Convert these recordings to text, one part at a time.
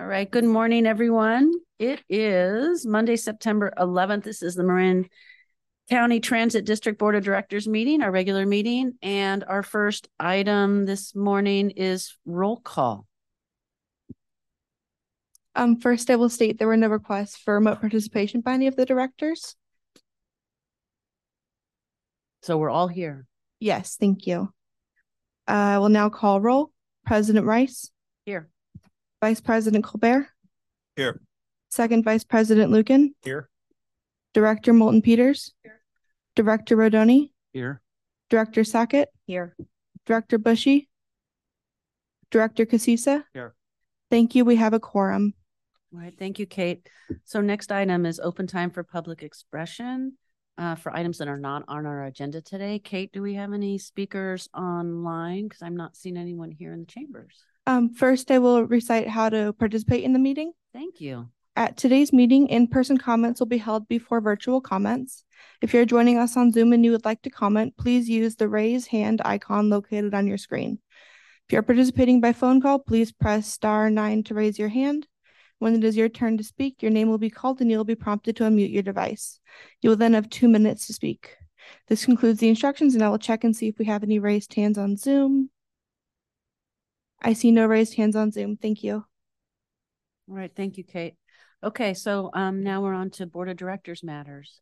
All right. Good morning, everyone. It is Monday, September 11th. This is the Marin County Transit District Board of Directors meeting, our regular meeting. And our first item this morning is roll call. Um, first, I will state there were no requests for remote participation by any of the directors. So we're all here. Yes, thank you. I will now call roll. President Rice, Here. Vice President Colbert, Here. Second Vice President Lucan, Here. Director Moulton Peters, Here. Director Rodoni, Here. Director Sackett, Here. Director Bushey, Director Casissa. Here. Thank you. We have a quorum. All right. Thank you, Kate. So next item is open time for public expression uh, for items that are not on our agenda today. Kate, do we have any speakers online? Because I'm not seeing anyone here in the chambers. Um, first, I will recite how to participate in the meeting. Thank you. At today's meeting, in-person comments will be held before virtual comments. If you're joining us on Zoom and you would like to comment, please use the raise hand icon located on your screen. If you're participating by phone call, please press star nine to raise your hand. When it is your turn to speak, your name will be called and you'll be prompted to unmute your device. You will then have two minutes to speak. This concludes the instructions and I will check and see if we have any raised hands on Zoom. I see no raised hands on Zoom. Thank you. All right. Thank you, Kate. Okay. So um, now we're on to Board of Directors matters.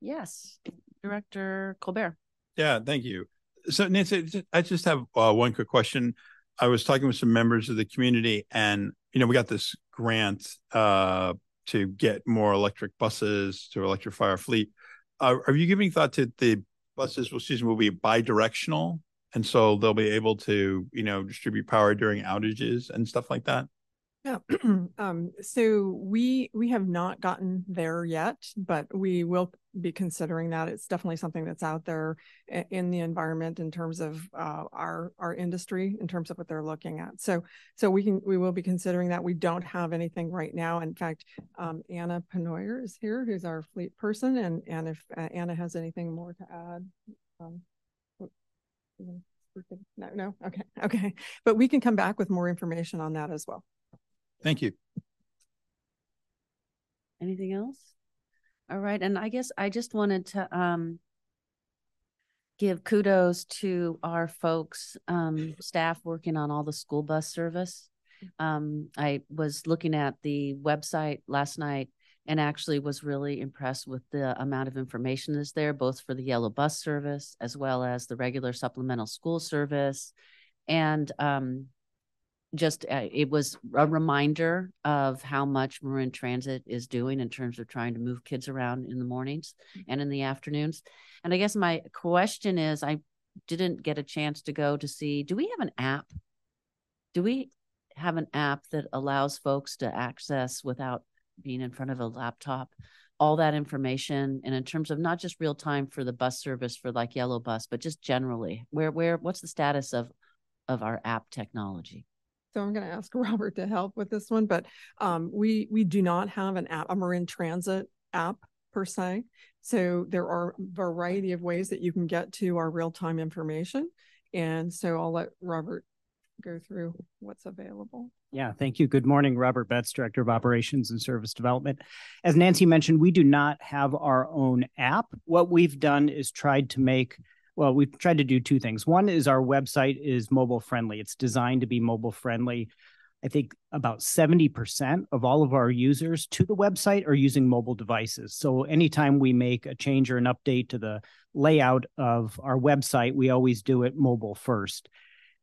Yes, Director Colbert. Yeah, thank you. So Nancy, I just have uh, one quick question. I was talking with some members of the community and, you know, we got this grant uh, to get more electric buses to electrify our fleet. Uh, are you giving thought to the buses, will season will be bi-directional? And so they'll be able to, you know, distribute power during outages and stuff like that? Yeah. um, so we we have not gotten there yet, but we will be considering that. It's definitely something that's out there in the environment in terms of uh, our our industry, in terms of what they're looking at. So so we can we will be considering that. We don't have anything right now. In fact, um, Anna Penoyer is here, who's our fleet person, and and if uh, Anna has anything more to add. Um, no, no, okay, okay. But we can come back with more information on that as well. Thank you. Anything else? All right. And I guess I just wanted to um, give kudos to our folks, um, staff working on all the school bus service. Um, I was looking at the website last night and actually was really impressed with the amount of information that's there, both for the yellow bus service as well as the regular supplemental school service. And um, just uh, it was a reminder of how much Marin Transit is doing in terms of trying to move kids around in the mornings and in the afternoons. And I guess my question is I didn't get a chance to go to see do we have an app? Do we have an app that allows folks to access without being in front of a laptop all that information and in terms of not just real time for the bus service for like yellow bus but just generally where where what's the status of of our app technology so I'm going to ask Robert to help with this one, but um, we we do not have an app, a Marin Transit app per se. So there are a variety of ways that you can get to our real time information, and so I'll let Robert go through what's available. Yeah, thank you. Good morning, Robert Betts, Director of Operations and Service Development. As Nancy mentioned, we do not have our own app. What we've done is tried to make well, we've tried to do two things. One is our website is mobile friendly. It's designed to be mobile friendly. I think about 70% of all of our users to the website are using mobile devices. So anytime we make a change or an update to the layout of our website, we always do it mobile first.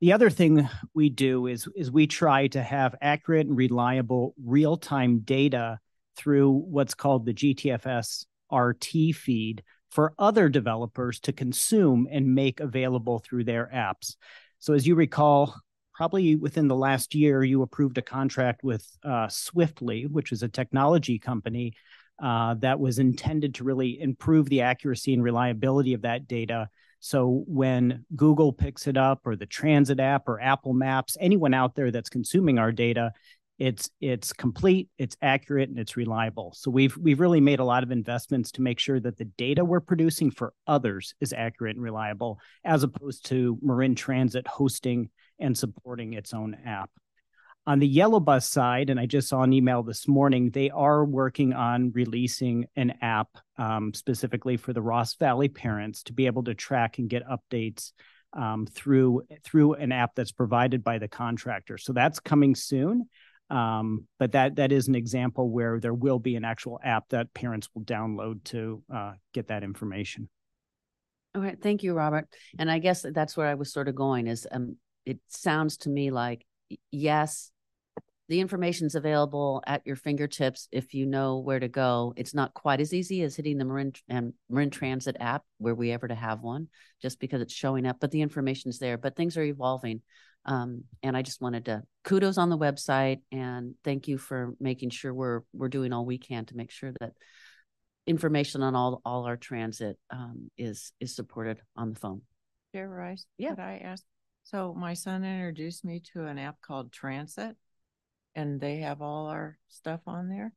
The other thing we do is, is we try to have accurate and reliable real-time data through what's called the GTFS RT feed for other developers to consume and make available through their apps. So, as you recall, probably within the last year, you approved a contract with uh, Swiftly, which is a technology company uh, that was intended to really improve the accuracy and reliability of that data. So when Google picks it up, or the Transit app, or Apple Maps, anyone out there that's consuming our data it's it's complete it's accurate and it's reliable. So we've we've really made a lot of investments to make sure that the data we're producing for others is accurate and reliable as opposed to marin transit hosting and supporting its own app On the yellow bus side, and I just saw an email this morning, they are working on releasing an app um, specifically for the Ross Valley parents to be able to track and get updates um, through through an app that's provided by the contractor. So that's coming soon. Um, but that that is an example where there will be an actual app that parents will download to uh, get that information. All right, thank you, Robert. And I guess that's where I was sort of going is um it sounds to me like yes, the information's available at your fingertips if you know where to go. It's not quite as easy as hitting the Marin and Marin Transit app where we ever to have one, just because it's showing up, but the information's there. But things are evolving. Um, and I just wanted to kudos on the website and thank you for making sure we're we're doing all we can to make sure that information on all all our transit um, is is supported on the phone. Chair Rice, Yeah. could I ask? So my son introduced me to an app called Transit, and they have all our stuff on there.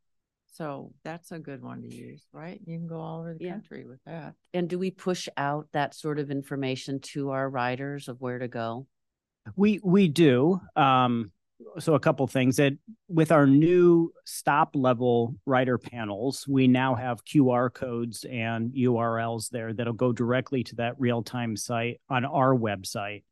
So that's a good one to use, right? You can go all over the Yeah. country with that. And do we push out that sort of information to our riders of where to go? We we do. Um, so a couple things that with our new stop level rider panels, we now have QR codes and URLs there that'll go directly to that real time site on our website.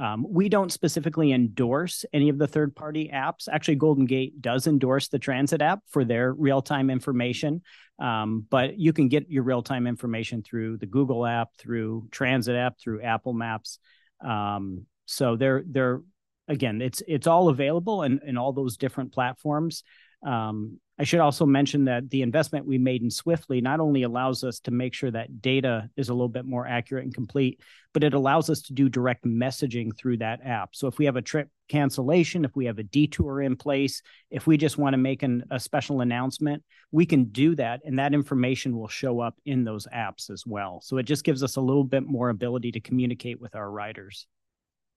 Um, we don't specifically endorse any of the third party apps. Actually, Golden Gate does endorse the transit app for their real time information. Um, but you can get your real time information through the Google app, through Transit app, through Apple Maps. Um, so they're they're again, it's it's all available in, in all those different platforms. Um, I should also mention that the investment we made in Swiftly not only allows us to make sure that data is a little bit more accurate and complete, but it allows us to do direct messaging through that app. So if we have a trip cancellation, if we have a detour in place, if we just want to make an, a special announcement, we can do that, and that information will show up in those apps as well. So it just gives us a little bit more ability to communicate with our riders.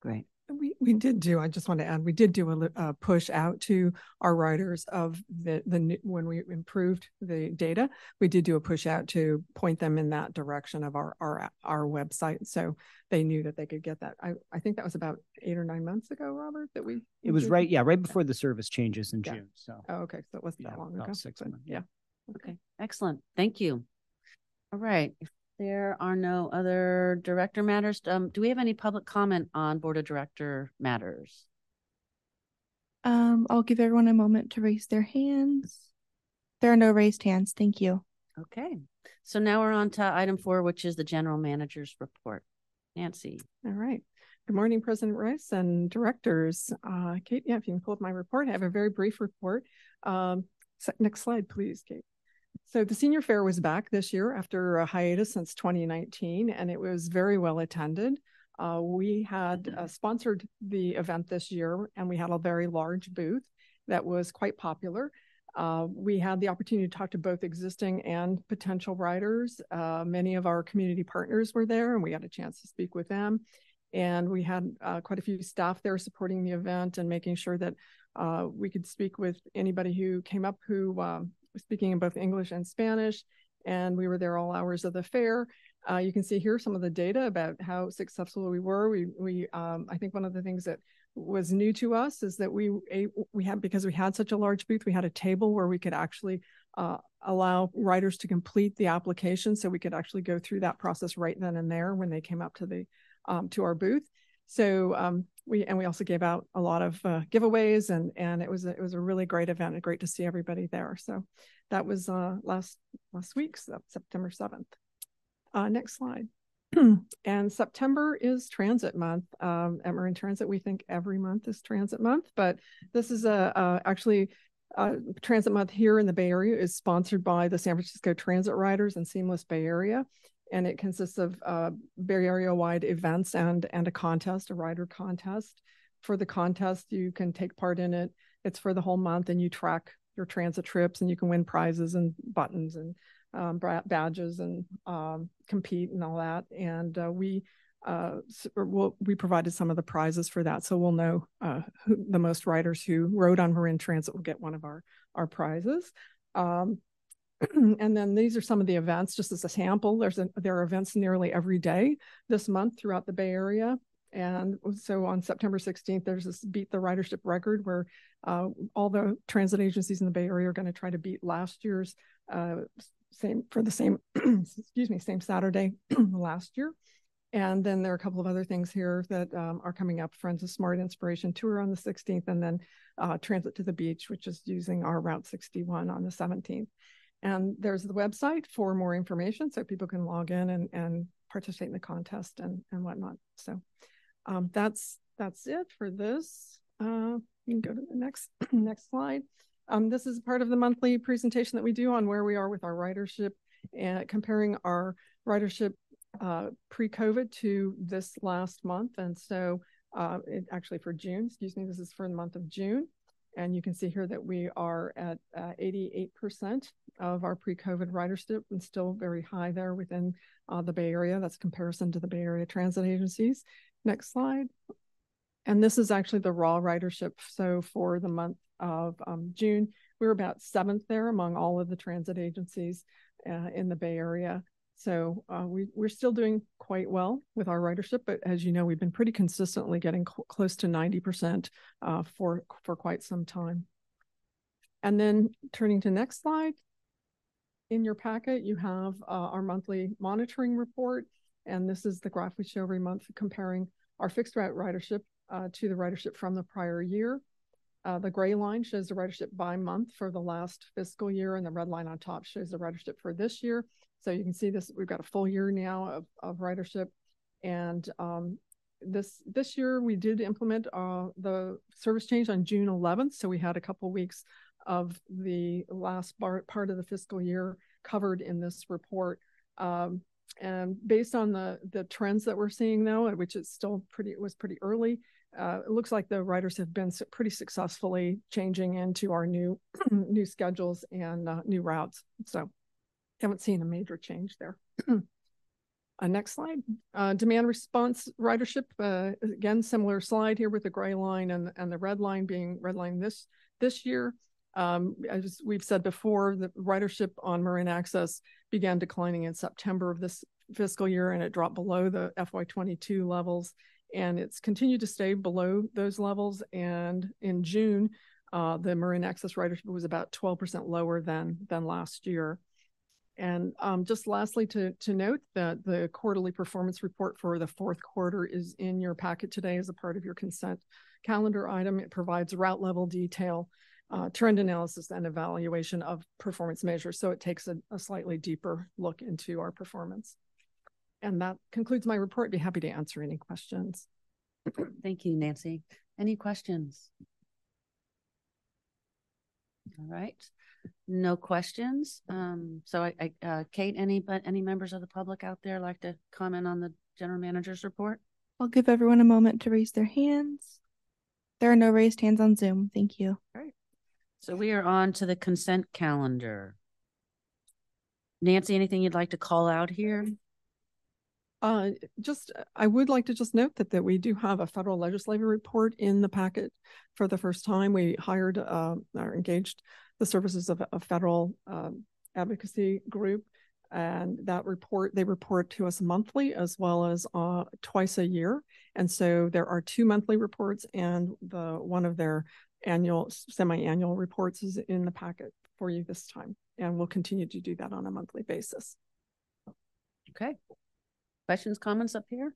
Great. We we did do. I just want to add. We did do a, a uh, push out to our writers of the the new- when we improved the data. We did do a push out to point them in that direction of our our our website, so they knew that they could get that. I I think that was about eight or nine months ago, Robert. That we It was did- right, yeah, right before the service changes in Yeah. June. So Oh, okay, so it wasn't Yeah, that long about ago. six months, Yeah. Okay, excellent. Thank you. All right. If there are no other director matters, um, do we have any public comment on board of director matters? Um, I'll give everyone a moment to raise their hands. There are no raised hands. Thank you. Okay, so now we're on to item four, which is the general manager's report. Nancy. All right. Good morning, President Rice and directors. Uh, Kate, yeah, if you can pull up my report, I have a very brief report. Um, next slide, please, Kate. So the senior fair was back this year after a hiatus since 2019, and it was very well attended. Uh, we had uh, sponsored the event this year, and we had a very large booth that was quite popular. Uh, we had the opportunity to talk to both existing and potential riders. Uh, many of our community partners were there, and we had a chance to speak with them. And we had uh, quite a few staff there supporting the event and making sure that uh, we could speak with anybody who came up who speaking in both English and Spanish. And we were there all hours of the fair. Uh, you can see here some of the data about how successful we were. We, we, um, I think one of the things that was new to us is that we we had because we had such a large booth, we had a table where we could actually uh, allow writers to complete the application, so we could actually go through that process right then and there when they came up to the um, to our booth. So um, we and we also gave out a lot of uh, giveaways, and and it was a, it was a really great event and great to see everybody there. So that was uh, last last week, so September seventh. Uh, next slide. and September is Transit Month. Um, at Marin Transit, we think every month is Transit Month, but this is a, a actually uh, Transit Month here in the Bay Area is sponsored by the San Francisco Transit Riders and Seamless Bay Area, and it consists of uh, Bay Area wide events and and a contest, a rider contest. For the contest, you can take part in it. It's for the whole month, and you track your transit trips, and you can win prizes and buttons and um, badges and um, compete and all that. And uh, we uh, we'll, we provided some of the prizes for that, so we'll know uh, who, the most riders who rode on Marin Transit will get one of our our prizes. Um, and then these are some of the events, just as a sample. There's a, there are events nearly every day this month throughout the Bay Area. And so on September 16th, there's this Beat the Ridership Record where uh, all the transit agencies in the Bay Area are going to try to beat last year's uh, same for the same, excuse me, same Saturday last year. And then there are a couple of other things here that um, are coming up. Friends of Smart Inspiration Tour on the 16th, and then uh, Transit to the Beach, which is using our Route 61 on the 17th. And there's the website for more information so people can log in and, and participate in the contest and, and whatnot. So um, that's that's it for this. Uh, you can go to the next next slide. Um, this is part of the monthly presentation that we do on where we are with our ridership and comparing our ridership uh, pre-COVID to this last month. And so uh, it, actually for June, excuse me, this is for the month of June. And you can see here that we are at uh, 88% of our pre-COVID ridership and still very high there within uh, the Bay Area. That's comparison to the Bay Area transit agencies. Next slide. And this is actually the raw ridership. So for the month of um, June, we were about seventh there among all of the transit agencies uh, in the Bay Area. So uh, we, we're still doing quite well with our ridership, but as you know, we've been pretty consistently getting cl- close to 90% uh, for, for quite some time. And then turning to next slide, in your packet, you have uh, our monthly monitoring report. And this is the graph we show every month comparing our fixed route ridership uh, to the ridership from the prior year. Uh, the gray line shows the ridership by month for the last fiscal year, and the red line on top shows the ridership for this year. So you can see this, we've got a full year now of, of ridership. And um, this this year we did implement uh, the service change on June 11th. So we had a couple weeks of the last part of the fiscal year covered in this report. Um, and based on the the trends that we're seeing now, which is still pretty it was pretty early, uh, it looks like the riders have been pretty successfully changing into our new new schedules and uh, new routes. So haven't seen a major change there. uh, next slide. Uh, demand response ridership. Uh, again, similar slide here with the gray line and, and the red line being red line this this year. Um, as we've said before, the ridership on Marin Access began declining in September of this fiscal year, and it dropped below the FY22 levels, and it's continued to stay below those levels. And in June, uh, the Marin Access ridership was about 12% lower than than last year. And um, just lastly, to, to note that the quarterly performance report for the fourth quarter is in your packet today as a part of your consent calendar item. It provides route level detail, uh, trend analysis, and evaluation of performance measures. So it takes a, a slightly deeper look into our performance. And that concludes my report. Be happy to answer any questions. Thank you, Nancy. Any questions? All right. No questions. Um, so I, I uh, Kate, any but any members of the public out there like to comment on the general manager's report? I'll give everyone a moment to raise their hands. There are no raised hands on Zoom. Thank you. All right. So we are on to the consent calendar. Nancy, anything you'd like to call out here? Uh, just, I would like to just note that, that we do have a federal legislative report in the packet for the first time. We hired uh, or engaged the services of a federal um, advocacy group. And that report, they report to us monthly as well as uh, twice a year. And so there are two monthly reports, and the one of their annual, semi-annual reports is in the packet for you this time. And we'll continue to do that on a monthly basis. Okay. Questions, comments up here?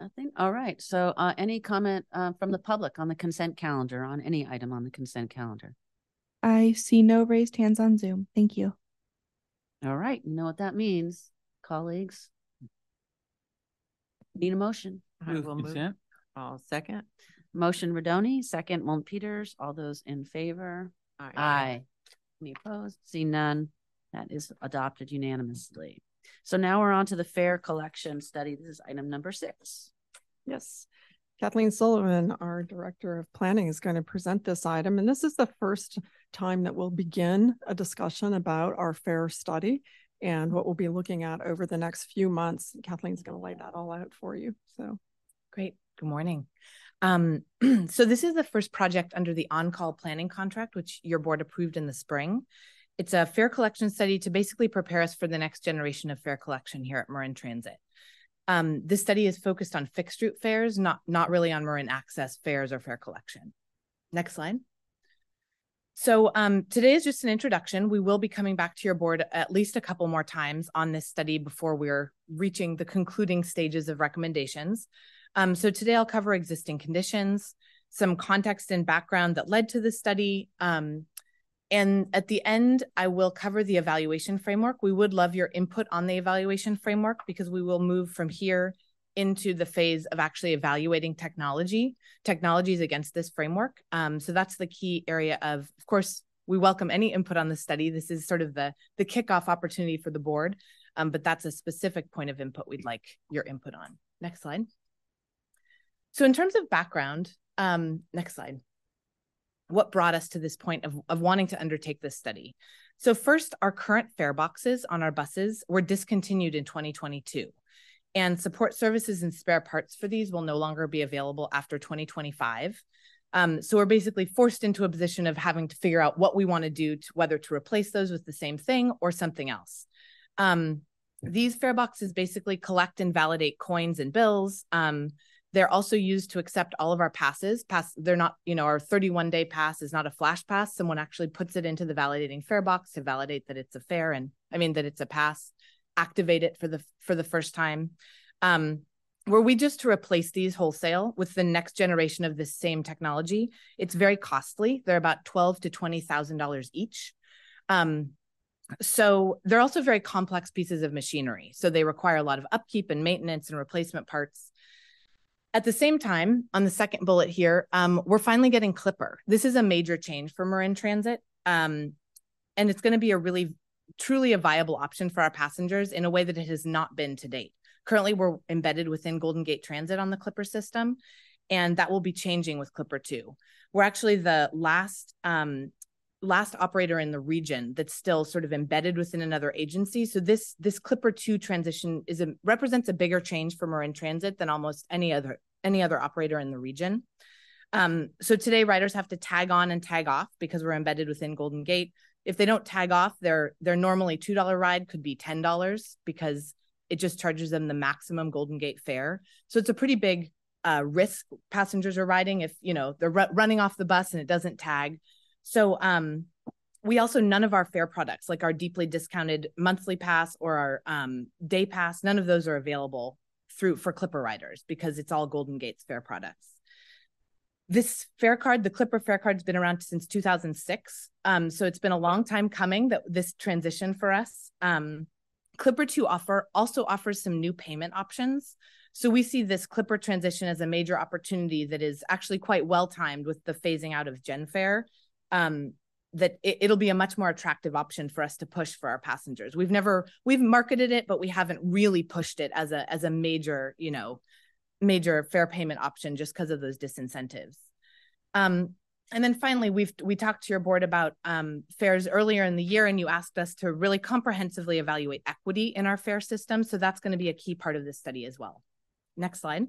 Nothing. All right. So, uh, any comment uh, from the public on the consent calendar on any item on the consent calendar? I see no raised hands on Zoom. Thank you. All right. You know what that means, colleagues. Need a motion. I will move. Consent? I'll second. Motion Rodoni, second Moulton Peters. All those in favor? Aye. Aye. Any opposed? See none. That is adopted unanimously. So now we're on to the fare collection study. This is item number six. Yes. Kathleen Sullivan, our Director of Planning, is going to present this item. And this is the first time that we'll begin a discussion about our fare study and what we'll be looking at over the next few months. Kathleen's going to lay that all out for you. So great. Good morning. Um, so this is the first project under the on-call planning contract, which your board approved in the spring. It's a fare collection study to basically prepare us for the next generation of fare collection here at Marin Transit. Um, this study is focused on fixed route fares, not, not really on Marin access fares or fare collection. Next slide. So um, today is just an introduction. We will be coming back to your board at least a couple more times on this study before we're reaching the concluding stages of recommendations. Um, so today I'll cover existing conditions, some context and background that led to the study, um, and at the end, I will cover the evaluation framework. We would love your input on the evaluation framework because we will move from here into the phase of actually evaluating technology, technologies against this framework. Um, so that's the key area of, of course, we welcome any input on the study. This is sort of the, the kickoff opportunity for the board, um, but that's a specific point of input we'd like your input on. Next slide. So in terms of background, um, next slide what brought us to this point of, of wanting to undertake this study. So, first, our current fare boxes on our buses were discontinued in 2022, and support services and spare parts for these will no longer be available after 2025. Um, so, we're basically forced into a position of having to figure out what we want to do, to, whether to replace those with the same thing or something else. Um, these fare boxes basically collect and validate coins and bills. Um, they're also used to accept all of our passes. Pass, they're not, you know, our 31 day pass is not a flash pass. Someone actually puts it into the validating fare box to validate that it's a fare and I mean that it's a pass, activate it for the for the first time. Um, were we just to replace these wholesale with the next generation of this same technology, it's very costly. They're about twelve to twenty thousand dollars each. Um, so they're also very complex pieces of machinery. So they require a lot of upkeep and maintenance and replacement parts. At the same time, on the second bullet here, um, we're finally getting Clipper. This is a major change for Marin Transit. Um, and it's going to be a really, truly a viable option for our passengers in a way that it has not been to date. Currently, we're embedded within Golden Gate Transit on the Clipper system, and that will be changing with Clipper 2. We're actually the last um, last operator in the region that's still sort of embedded within another agency. So this this Clipper 2 transition is a represents a bigger change for Marin Transit than almost any other any other operator in the region. Um, so today riders have to tag on and tag off because we're embedded within Golden Gate. If they don't tag off, their their normally two dollar ride could be ten dollars because it just charges them the maximum Golden Gate fare. So it's a pretty big uh, risk passengers are riding if you know they're running off the bus and it doesn't tag. So um, we also none of our fare products, like our deeply discounted monthly pass or our um, day pass, none of those are available through for Clipper riders because it's all Golden Gates fare products. This fare card, the Clipper fare card, has been around since 2006. Um, so it's been a long time coming that this transition for us. Um, Clipper 2 offer also offers some new payment options. So we see this Clipper transition as a major opportunity that is actually quite well timed with the phasing out of GenFare um, that it, will be a much more attractive option for us to push for our passengers. We've never we've marketed it, but we haven't really pushed it as a as a major you know major fare payment option just because of those disincentives. Um, and then finally, we've we talked to your board about um, fares earlier in the year, and you asked us to really comprehensively evaluate equity in our fare system. So that's going to be a key part of this study as well. Next slide.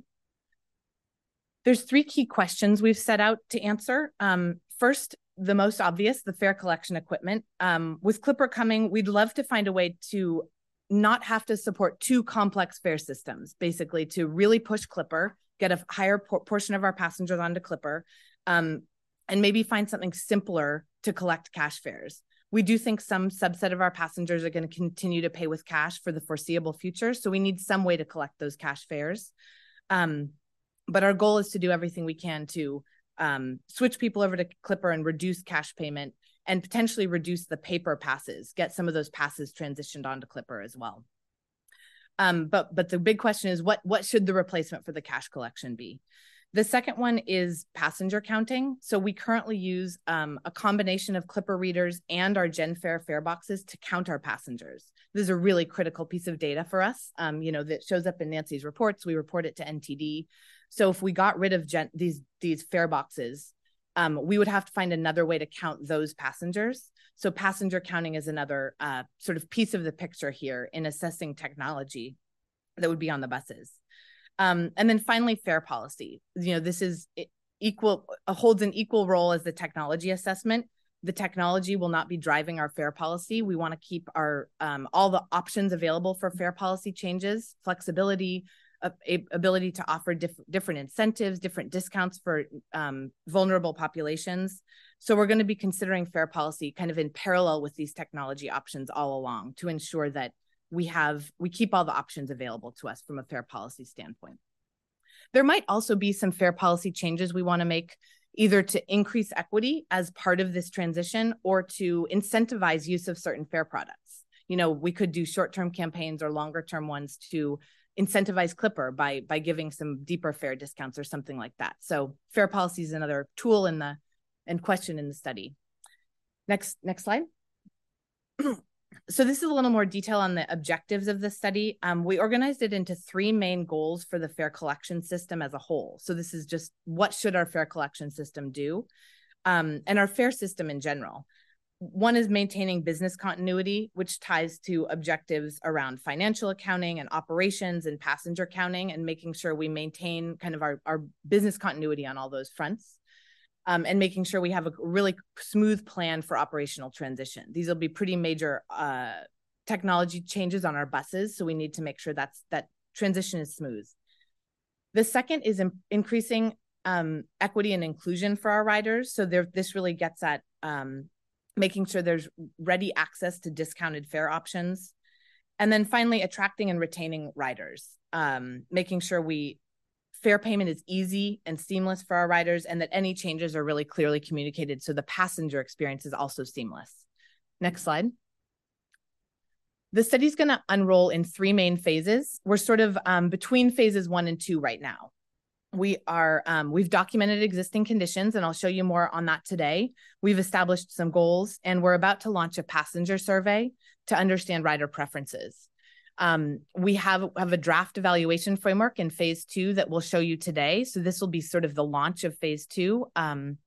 There's three key questions we've set out to answer. Um, first, the most obvious, the fare collection equipment. Um, with Clipper coming, we'd love to find a way to not have to support two complex fare systems, basically to really push Clipper, get a higher por- portion of our passengers onto Clipper, um, and maybe find something simpler to collect cash fares. We do think some subset of our passengers are going to continue to pay with cash for the foreseeable future. So we need some way to collect those cash fares. Um, but our goal is to do everything we can to um, switch people over to Clipper and reduce cash payment and potentially reduce the paper passes, get some of those passes transitioned onto Clipper as well. Um, but but the big question is what what should the replacement for the cash collection be? The second one is passenger counting. So we currently use um, a combination of Clipper readers and our GenFare fare boxes to count our passengers. This is a really critical piece of data for us. Um, you know that shows up in Nancy's reports. We report it to NTD. So if we got rid of gen- these these fare boxes, um, we would have to find another way to count those passengers. So passenger counting is another uh, sort of piece of the picture here in assessing technology that would be on the buses. Um, and then finally, fare policy. You know, this is equal uh, holds an equal role as the technology assessment. The technology will not be driving our fare policy. We want to keep our um, all the options available for fare policy changes, flexibility, ability to offer diff- different incentives, different discounts for um, vulnerable populations. So we're going to be considering fare policy kind of in parallel with these technology options all along to ensure that we have we keep all the options available to us from a fare policy standpoint. There might also be some fare policy changes we want to make either to increase equity as part of this transition or to incentivize use of certain fare products. You know, we could do short-term campaigns or longer-term ones to incentivize Clipper by by giving some deeper fare discounts or something like that. So fare policy is another tool in the and question in the study. Next, next slide. so this is a little more detail on the objectives of the study. Um, we organized it into three main goals for the fare collection system as a whole. So this is just what should our fare collection system do um, and our fare system in general. One is maintaining business continuity, which ties to objectives around financial accounting and operations and passenger counting and making sure we maintain kind of our, our business continuity on all those fronts um, and making sure we have a really smooth plan for operational transition. These will be pretty major uh, technology changes on our buses, so we need to make sure that's that transition is smooth. The second is in, increasing um, equity and inclusion for our riders. So there, this really gets at um, making sure there's ready access to discounted fare options. And then finally, attracting and retaining riders, um, making sure we fare payment is easy and seamless for our riders and that any changes are really clearly communicated so the passenger experience is also seamless. Next slide. The study's going to unroll in three main phases. We're sort of um, between phases one and two right now. We are um, we've documented existing conditions, and I'll show you more on that today. We've established some goals, and we're about to launch a passenger survey to understand rider preferences. Um, we have, have a draft evaluation framework in phase two that we'll show you today. So this will be sort of the launch of phase two, um,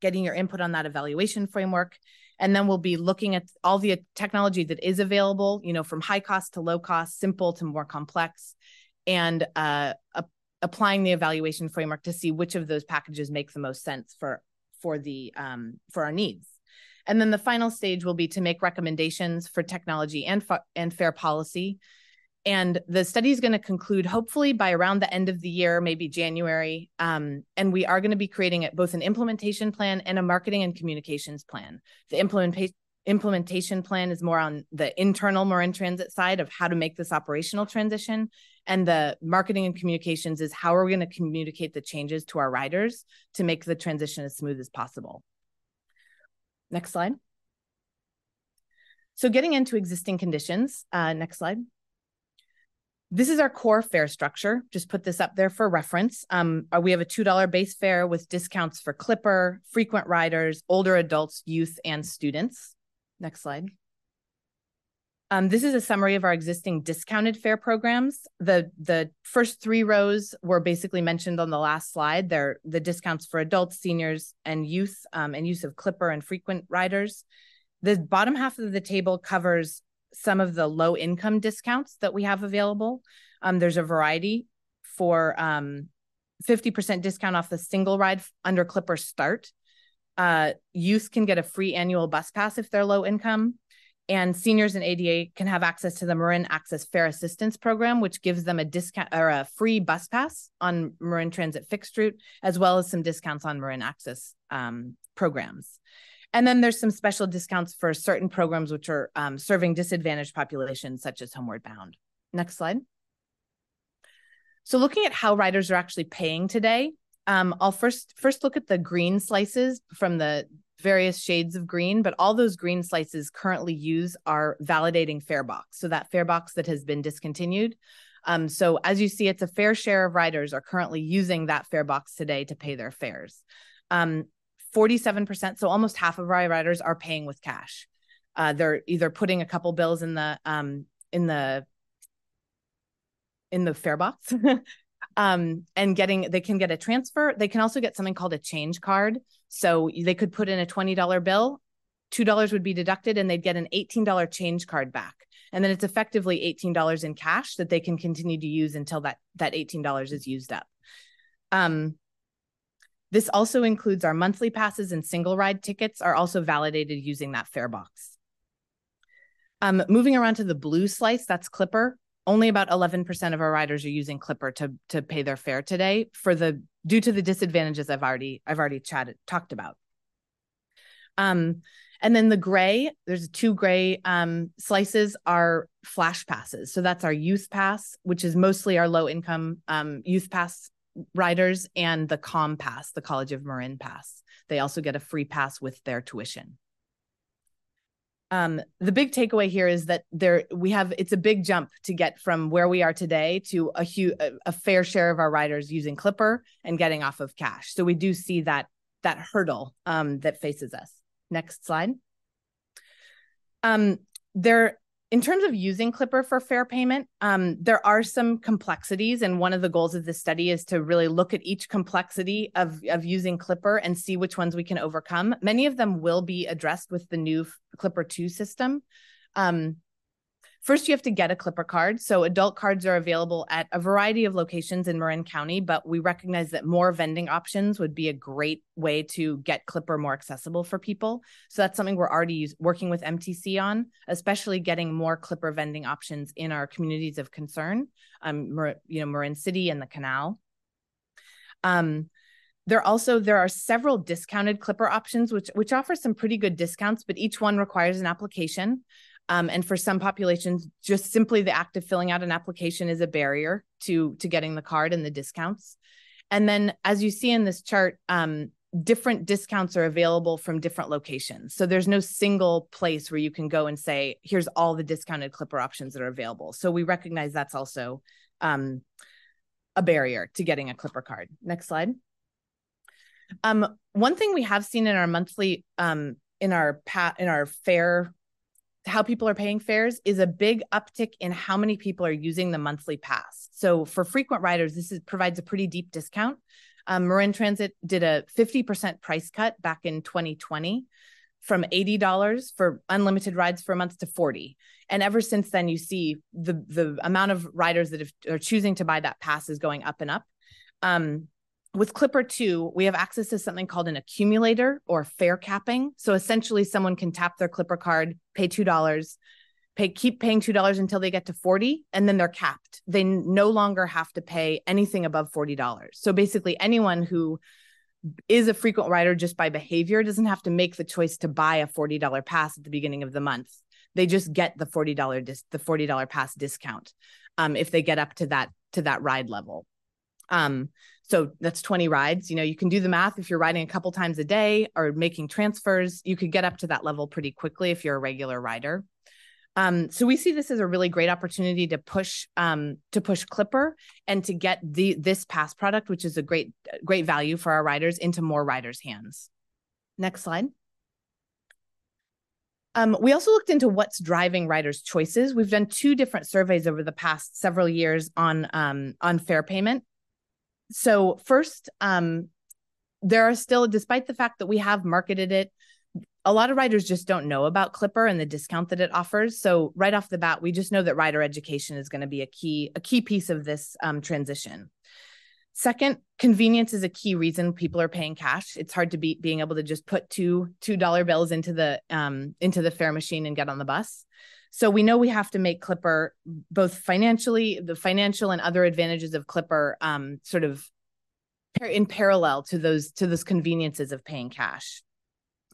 getting your input on that evaluation framework. And then we'll be looking at all the technology that is available, you know, from high cost to low cost, simple to more complex, and uh, a- applying the evaluation framework to see which of those packages make the most sense for for the um, for our needs. And then the final stage will be to make recommendations for technology and, and fare policy. And the study is going to conclude hopefully by around the end of the year, maybe January. Um, and we are going to be creating both an implementation plan and a marketing and communications plan. The implementation implementation plan is more on the internal Marin Transit side of how to make this operational transition. And the marketing and communications is how are we going to communicate the changes to our riders to make the transition as smooth as possible. Next slide. So getting into existing conditions, uh, next slide. This is our core fare structure. Just put this up there for reference. Um, uh, we have a $2 base fare with discounts for Clipper, frequent riders, older adults, youth, and students. Next slide. Um, this is a summary of our existing discounted fare programs. The the first three rows were basically mentioned on the last slide. They're the discounts for adults, seniors, and youth, um, and use of Clipper and frequent riders. The bottom half of the table covers some of the low income discounts that we have available. Um, there's a variety for um, 50% discount off the single ride under Clipper Start. Uh, youth can get a free annual bus pass if they're low income and seniors and ADA can have access to the Marin Access Fare Assistance Program, which gives them a discount or a free bus pass on Marin Transit fixed route, as well as some discounts on Marin Access um, programs. And then there's some special discounts for certain programs which are um, serving disadvantaged populations, such as Homeward Bound. Next slide. So looking at how riders are actually paying today, um, I'll first first look at the green slices from the various shades of green, but all those green slices currently use our validating fare box. So that fare box that has been discontinued. Um, so as you see, it's a fair share of riders are currently using that fare box today to pay their fares. Um, 47%, so almost half of our riders are paying with cash. Uh, they're either putting a couple bills in the um, in the in the fare box um, and getting they can get a transfer. They can also get something called a change card. So they could put in a $20 bill, $2 would be deducted, and they'd get an $18 change card back. And then it's effectively $18 in cash that they can continue to use until that, that $18 is used up. Um, this also includes our monthly passes and single ride tickets are also validated using that fare box. Um, moving around to the blue slice, that's Clipper. Only about 11% of our riders are using Clipper to to pay their fare today for the due to the disadvantages I've already I've already chatted talked about. Um, and then the gray, there's two gray um, slices are flash passes. So that's our youth pass, which is mostly our low income um, youth pass riders, and the COM pass, the College of Marin pass. They also get a free pass with their tuition. Um, the big takeaway here is that there we have it's a big jump to get from where we are today to a huge a, fair share of our riders using Clipper and getting off of cash. So we do see that that hurdle um, that faces us. Next slide. Um, there, in terms of using Clipper for fare payment, um, there are some complexities, and one of the goals of this study is to really look at each complexity of of using Clipper and see which ones we can overcome. Many of them will be addressed with the new Clipper Two system. Um, First, you have to get a Clipper card. So, adult cards are available at a variety of locations in Marin County, but we recognize that more vending options would be a great way to get Clipper more accessible for people. So, that's something we're already working with MTC on, especially getting more Clipper vending options in our communities of concern, um, you know, Marin City and the Canal. Um, there also there are several discounted clipper options which which offer some pretty good discounts but each one requires an application um, and for some populations, just simply the act of filling out an application is a barrier to to getting the card and the discounts. And then, as you see in this chart, um, different discounts are available from different locations. So there's no single place where you can go and say, "Here's all the discounted Clipper options that are available." So we recognize that's also um, a barrier to getting a Clipper card. Next slide. Um, one thing we have seen in our monthly um, in our pat in our fare how people are paying fares is a big uptick in how many people are using the monthly pass. So for frequent riders, this is, provides a pretty deep discount. Um, Marin Transit did a 50% price cut back in 2020 from $80 for unlimited rides for a month to 40. And ever since then, you see the the amount of riders that have, are choosing to buy that pass is going up and up. Um, with Clipper 2, we have access to something called an accumulator or fare capping. So essentially, someone can tap their Clipper card, pay $2, pay keep paying $2 until they get to 40 and then they're capped. They no longer have to pay anything above $40. So basically anyone who is a frequent rider just by behavior doesn't have to make the choice to buy a $40 pass at the beginning of the month. They just get the $40 dis- the $40 pass discount um, if they get up to that to that ride level. Um, so that's 20 rides. You know, you can do the math if you're riding a couple times a day or making transfers, you could get up to that level pretty quickly if you're a regular rider. Um, so we see this as a really great opportunity to push um, to push Clipper and to get the this pass product, which is a great great value for our riders, into more riders' hands. Next slide. Um, we also looked into what's driving riders' choices. We've done two different surveys over the past several years on um, on fare payment, so first, um, there are still, despite the fact that we have marketed it, a lot of riders just don't know about Clipper and the discount that it offers. So right off the bat, we just know that rider education is going to be a key a key piece of this um, transition. Second, convenience is a key reason people are paying cash. It's hard to beat being able to just put two two dollar bills into the um, into the fare machine and get on the bus. So we know we have to make Clipper both financially, the financial and other advantages of Clipper um, sort of in parallel to those to those conveniences of paying cash.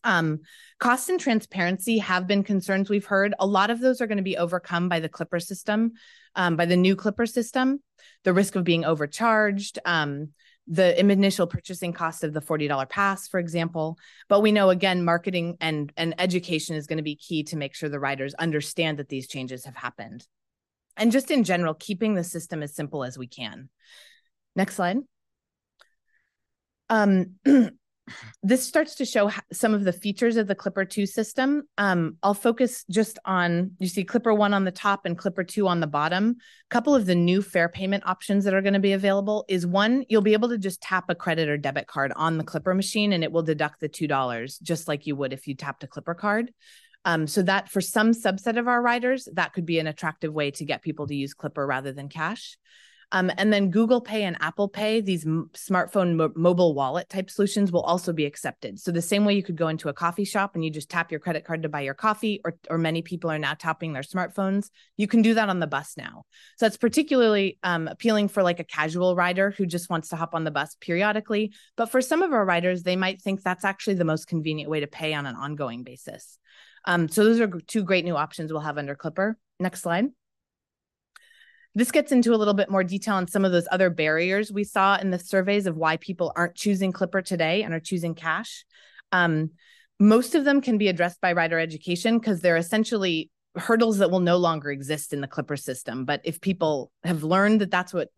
Um, cost and transparency have been concerns we've heard. A lot of those are going to be overcome by the Clipper system, um, by the new Clipper system. The risk of being overcharged, um, the initial purchasing cost of the $40 pass, for example. But we know again, marketing and, and education is going to be key to make sure the riders understand that these changes have happened. And just in general, keeping the system as simple as we can. Next slide. Um, this starts to show some of the features of the Clipper 2 system. Um, I'll focus just on, you see Clipper 1 on the top and Clipper 2 on the bottom. A couple of the new fare payment options that are going to be available is one, you'll be able to just tap a credit or debit card on the Clipper machine and it will deduct the $2, just like you would if you tapped a Clipper card. Um, so that for some subset of our riders, that could be an attractive way to get people to use Clipper rather than cash. Um, and then Google Pay and Apple Pay, these m- smartphone mo- mobile wallet type solutions will also be accepted. So the same way you could go into a coffee shop and you just tap your credit card to buy your coffee, or or many people are now tapping their smartphones, you can do that on the bus now. So that's particularly um, appealing for like a casual rider who just wants to hop on the bus periodically. But for some of our riders, they might think that's actually the most convenient way to pay on an ongoing basis. Um, so those are two great new options we'll have under Clipper. Next slide. This gets into a little bit more detail on some of those other barriers we saw in the surveys of why people aren't choosing Clipper today and are choosing cash. Um, most of them can be addressed by rider education because they're essentially hurdles that will no longer exist in the Clipper system. But if people have learned that that's what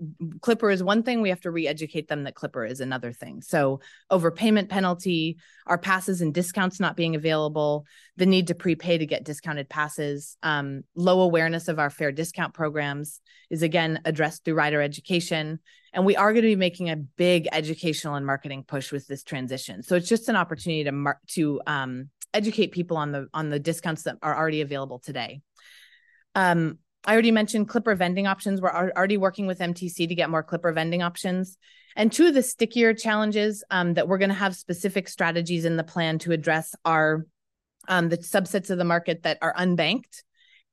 Clipper is one thing, we have to re-educate them that Clipper is another thing. So overpayment penalty, our passes and discounts not being available, the need to prepay to get discounted passes, um, low awareness of our fare discount programs is again addressed through rider education. And we are going to be making a big educational and marketing push with this transition. So it's just an opportunity to mar- to um, educate people on the on the discounts that are already available today. Um, I already mentioned Clipper vending options. We're already working with MTC to get more Clipper vending options. And two of the stickier challenges um, that we're going to have specific strategies in the plan to address are um, the subsets of the market that are unbanked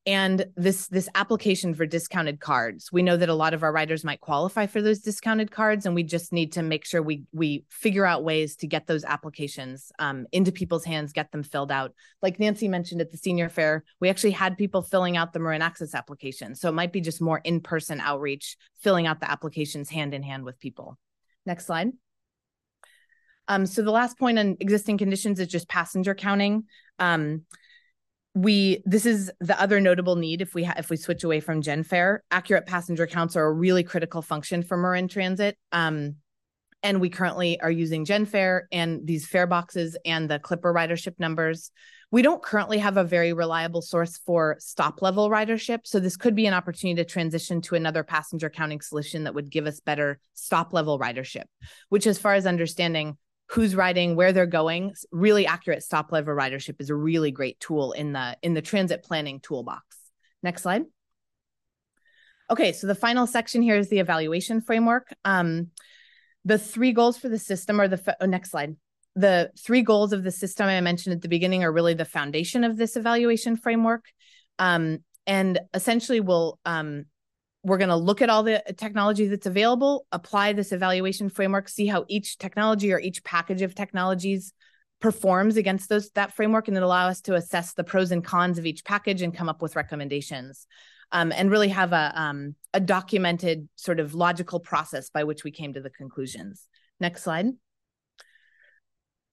and this this application for discounted cards. We know that a lot of our riders might qualify for those discounted cards and we just need to make sure we we figure out ways to get those applications um, into people's hands get them filled out. Like nancy mentioned at the senior fair we actually had people filling out the marin access application. So it might be just more in-person outreach filling out the applications hand in hand with people. Next slide. Um, so the last point on existing conditions is just passenger counting. Um, we this is the other notable need if we ha- if we switch away from genfare accurate passenger counts are a really critical function for marin transit um, and we currently are using genfare and these fare boxes and the clipper ridership numbers. We don't currently have a very reliable source for stop level ridership so this could be an opportunity to transition to another passenger counting solution that would give us better stop level ridership which as far as understanding who's riding, where they're going. Really accurate stop level ridership is a really great tool in the in the transit planning toolbox. Next slide. Okay, so the final section here is the evaluation framework. Um, the three goals for the system are the oh, next slide. The three goals of the system I mentioned at the beginning are really the foundation of this evaluation framework. Um, and essentially will um, we're going to look at all the technology that's available, apply this evaluation framework, see how each technology or each package of technologies performs against those that framework, and then allow us to assess the pros and cons of each package and come up with recommendations. Um, and really have a um, a documented sort of logical process by which we came to the conclusions. Next slide.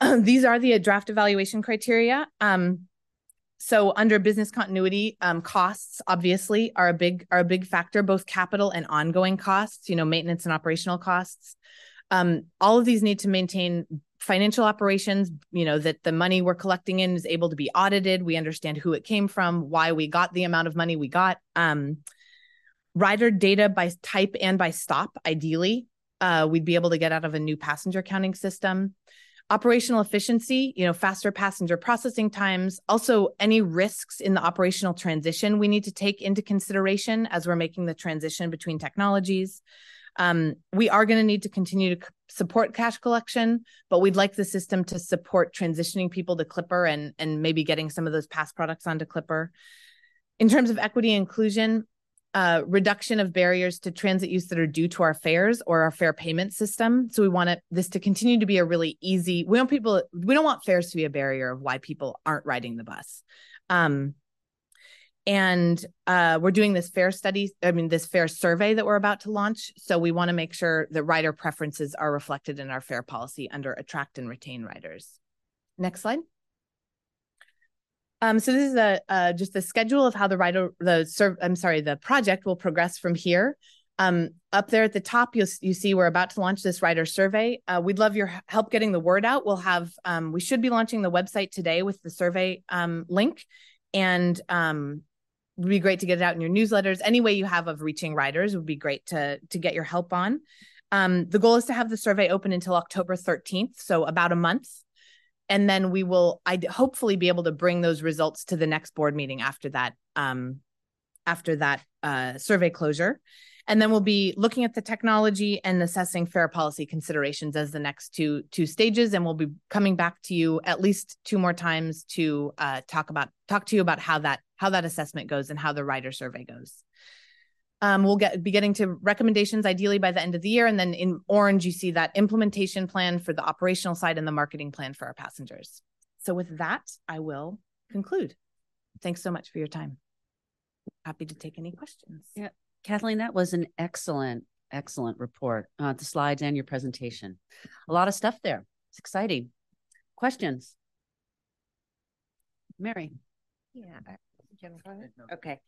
These are the draft evaluation criteria. Um, so under business continuity um, costs obviously are a big are a big factor both capital and ongoing costs you know maintenance and operational costs. Um, all of these need to maintain financial operations you know that the money we're collecting in is able to be audited. We understand who it came from why we got the amount of money we got. Um, rider data by type and by stop ideally uh, we'd be able to get out of a new passenger counting system operational efficiency, you know, faster passenger processing times, also any risks in the operational transition we need to take into consideration as we're making the transition between technologies. Um, we are going to need to continue to support cash collection, but we'd like the system to support transitioning people to Clipper and and maybe getting some of those past products onto Clipper. In terms of equity inclusion, uh, reduction of barriers to transit use that are due to our fares or our fare payment system. So we want it, this to continue to be a really easy. We want people. We don't want fares to be a barrier of why people aren't riding the bus. Um, and uh, we're doing this fare study. I mean, this fare survey that we're about to launch. So we want to make sure that rider preferences are reflected in our fare policy under attract and retain riders. Next slide. Um, so this is a just the schedule of how the rider the I'm sorry the project will progress from here. Um, up there at the top, you you see we're about to launch this rider survey. Uh, we'd love your help getting the word out. We'll have um, we should be launching the website today with the survey um, link, and um, would be great to get it out in your newsletters. Any way you have of reaching riders would be great to to get your help on. Um, the goal is to have the survey open until October 13th, so about a month and then we will i hopefully be able to bring those results to the next board meeting after that um after that uh survey closure And then we'll be looking at the technology and assessing fare policy considerations as the next two two stages. And we'll be coming back to you at least two more times to uh, talk about talk to you about how that how that assessment goes and how the rider survey goes. Um, we'll get be getting to recommendations ideally by the end of the year. And then in orange, you see that implementation plan for the operational side and the marketing plan for our passengers. So with that, I will conclude. Thanks so much for your time. Happy to take any questions. Yeah. Kathleen, that was an excellent, excellent report. Uh, the slides and your presentation. A lot of stuff there. It's exciting. Questions? Mary. Yeah. I- Jim, go ahead. Okay.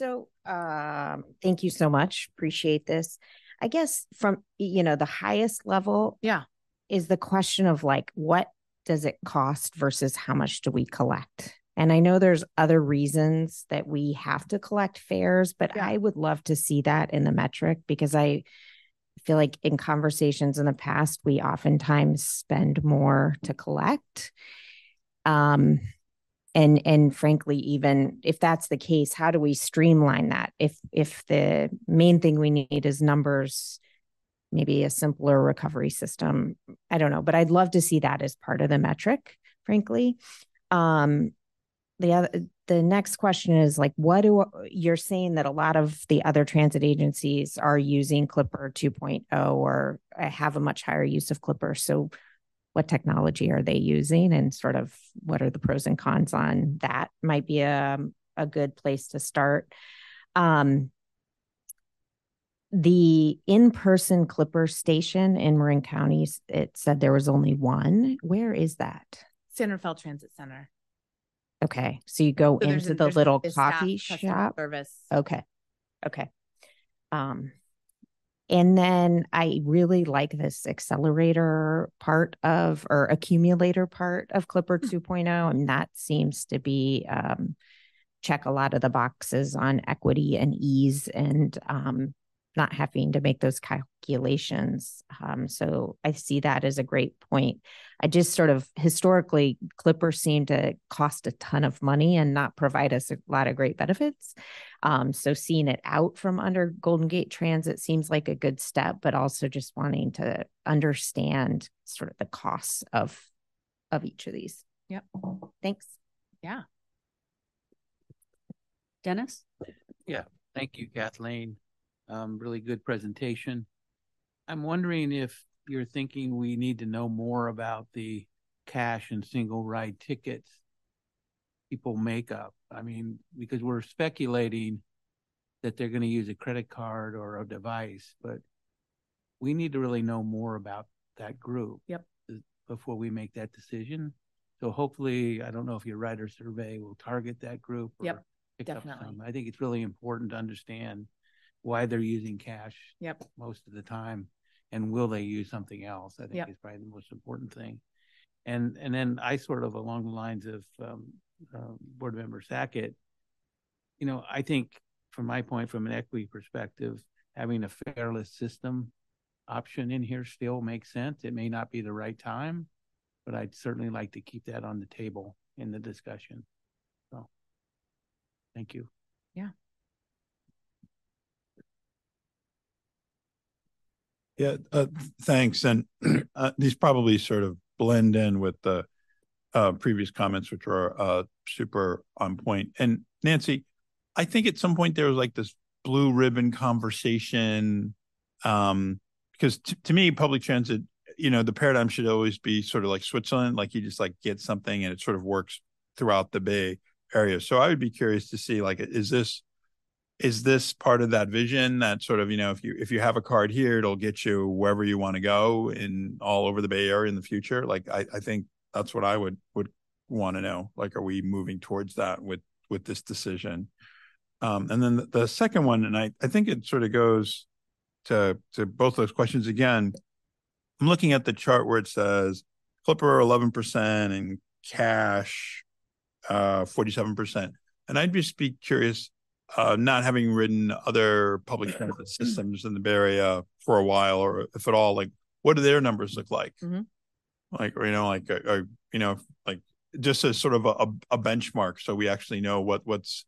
So, um, thank you so much. Appreciate this. I guess from, you know, the highest level. Yeah. Is the question of like, what does it cost versus how much do we collect? And I know there's other reasons that we have to collect fares, but Yeah. I would love to see that in the metric because I feel like in conversations in the past, we oftentimes spend more to collect. Um, and and frankly even if that's the case how do we streamline that? If if the main thing we need is numbers maybe a simpler recovery system i don't know but i'd love to see that as part of the metric frankly. Um the other the next question is like what do you're saying that a lot of the other transit agencies are using clipper 2.0 or have a much higher use of clipper. So what technology are they using and sort of what are the pros and cons on that might be a, a good place to start um, the in-person clipper station in marin county it said there was only one where is that Rafael Transit Center. okay so you go So into a- the little coffee shop Service. Okay. Okay. Um, and then I really like this accelerator part of or accumulator part of Clipper 2.0. And that seems to be um check a lot of the boxes on equity and ease and um not having to make those calculations. Um, so I see that as a great point. I just sort of historically Clippers seem to cost a ton of money and not provide us a lot of great benefits. Um, so seeing it out from under Golden Gate Transit seems like a good step, but also just wanting to understand sort of the costs of of each of these. Yep. Thanks. Yeah. Dennis? Yeah. Thank you, Kathleen. Um, really good presentation. I'm wondering if you're thinking we need to know more about the cash and single ride tickets people make up. I mean, because we're speculating that they're going to use a credit card or a device, but we need to really know more about that group. Yep. Before we make that decision. So hopefully, I don't know if your writer survey will target that group. Yep, or pick up definitely. some. I think it's really important to understand why they're using cash Yep. most of the time and will they use something else i think Yep. is probably the most important thing. And and then i sort of along the lines of um, uh, board member sackett you know i think from my point from an equity perspective having a fareless system option in here still makes sense. It may not be the right time but i'd certainly like to keep that on the table in the discussion. So thank you. Yeah, uh, thanks. And uh, these probably sort of blend in with the uh, previous comments, which are uh, super on point. And Nancy, I think at some point there was like this blue ribbon conversation, um, because t- to me, public transit, you know, the paradigm should always be sort of like Switzerland, like you just like get something and it sort of works throughout the Bay Area. So I would be curious to see, like, is this is this part of that vision that sort of you know if you if you have a card here it'll get you wherever you want to go in all over the bay area in the future? Like i i think that's what i would would want to know. Like are we moving towards that with with this decision? Um and then the, the second one and i i think it sort of goes to to both those questions. Again i'm looking at the chart where it says clipper 11% and cash uh 47% and i'd just be curious uh, not having ridden other public transit systems in the Bay Area for a while, or if at all, like what do their numbers look like? Mhm. Like, or, you know, like, uh, uh, you know, like just as sort of a, a benchmark, so we actually know what what's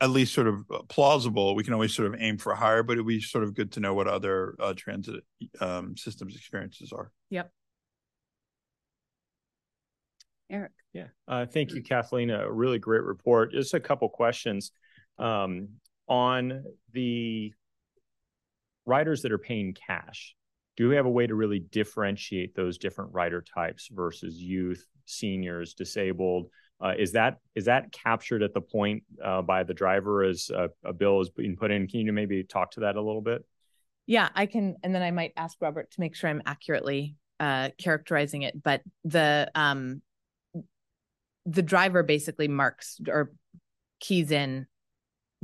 at least sort of plausible. We can always sort of aim for higher, but it'd be sort of good to know what other uh, transit um, systems experiences are. Yep. Eric. Yeah. Uh, thank you, Kathleen. A really great report. Just a couple questions um, on the riders that are paying cash. Do we have a way to really differentiate those different rider types versus youth, seniors, disabled? Uh, is that is that captured at the point uh, by the driver as a, a, bill is being put in? Can you maybe talk to that a little bit? Yeah, I can, and then I might ask Robert to make sure I'm accurately uh, characterizing it. But the um, the driver basically marks or keys in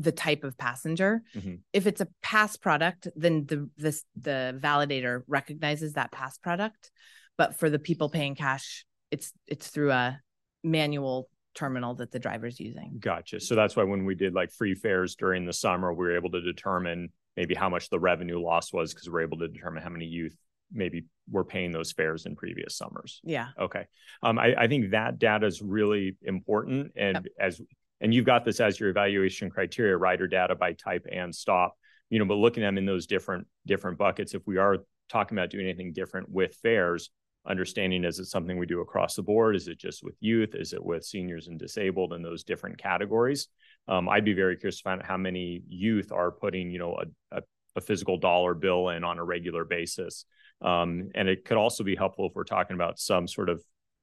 the type of passenger. Mm-hmm. If it's a pass product, then the this the validator recognizes that pass product. But for the people paying cash, it's it's through a manual terminal that the driver's using. Gotcha. So that's why when we did like free fares during the summer, we were able to determine maybe how much the revenue loss was because we're able to determine how many youth maybe were paying those fares in previous summers. Yeah. Okay. Um, I, I think that data is really important. And yep. as and you've got this as your evaluation criteria, rider data by type and stop, you know, but looking at them in those different different buckets, if we are talking about doing anything different with fares, understanding is it something we do across the board? Is it just with youth? Is it with seniors and disabled in those different categories? Um, I'd be very curious to find out how many youth are putting, you know, a, a, a physical dollar bill in on a regular basis. Um, and it could also be helpful if we're talking about some sort of,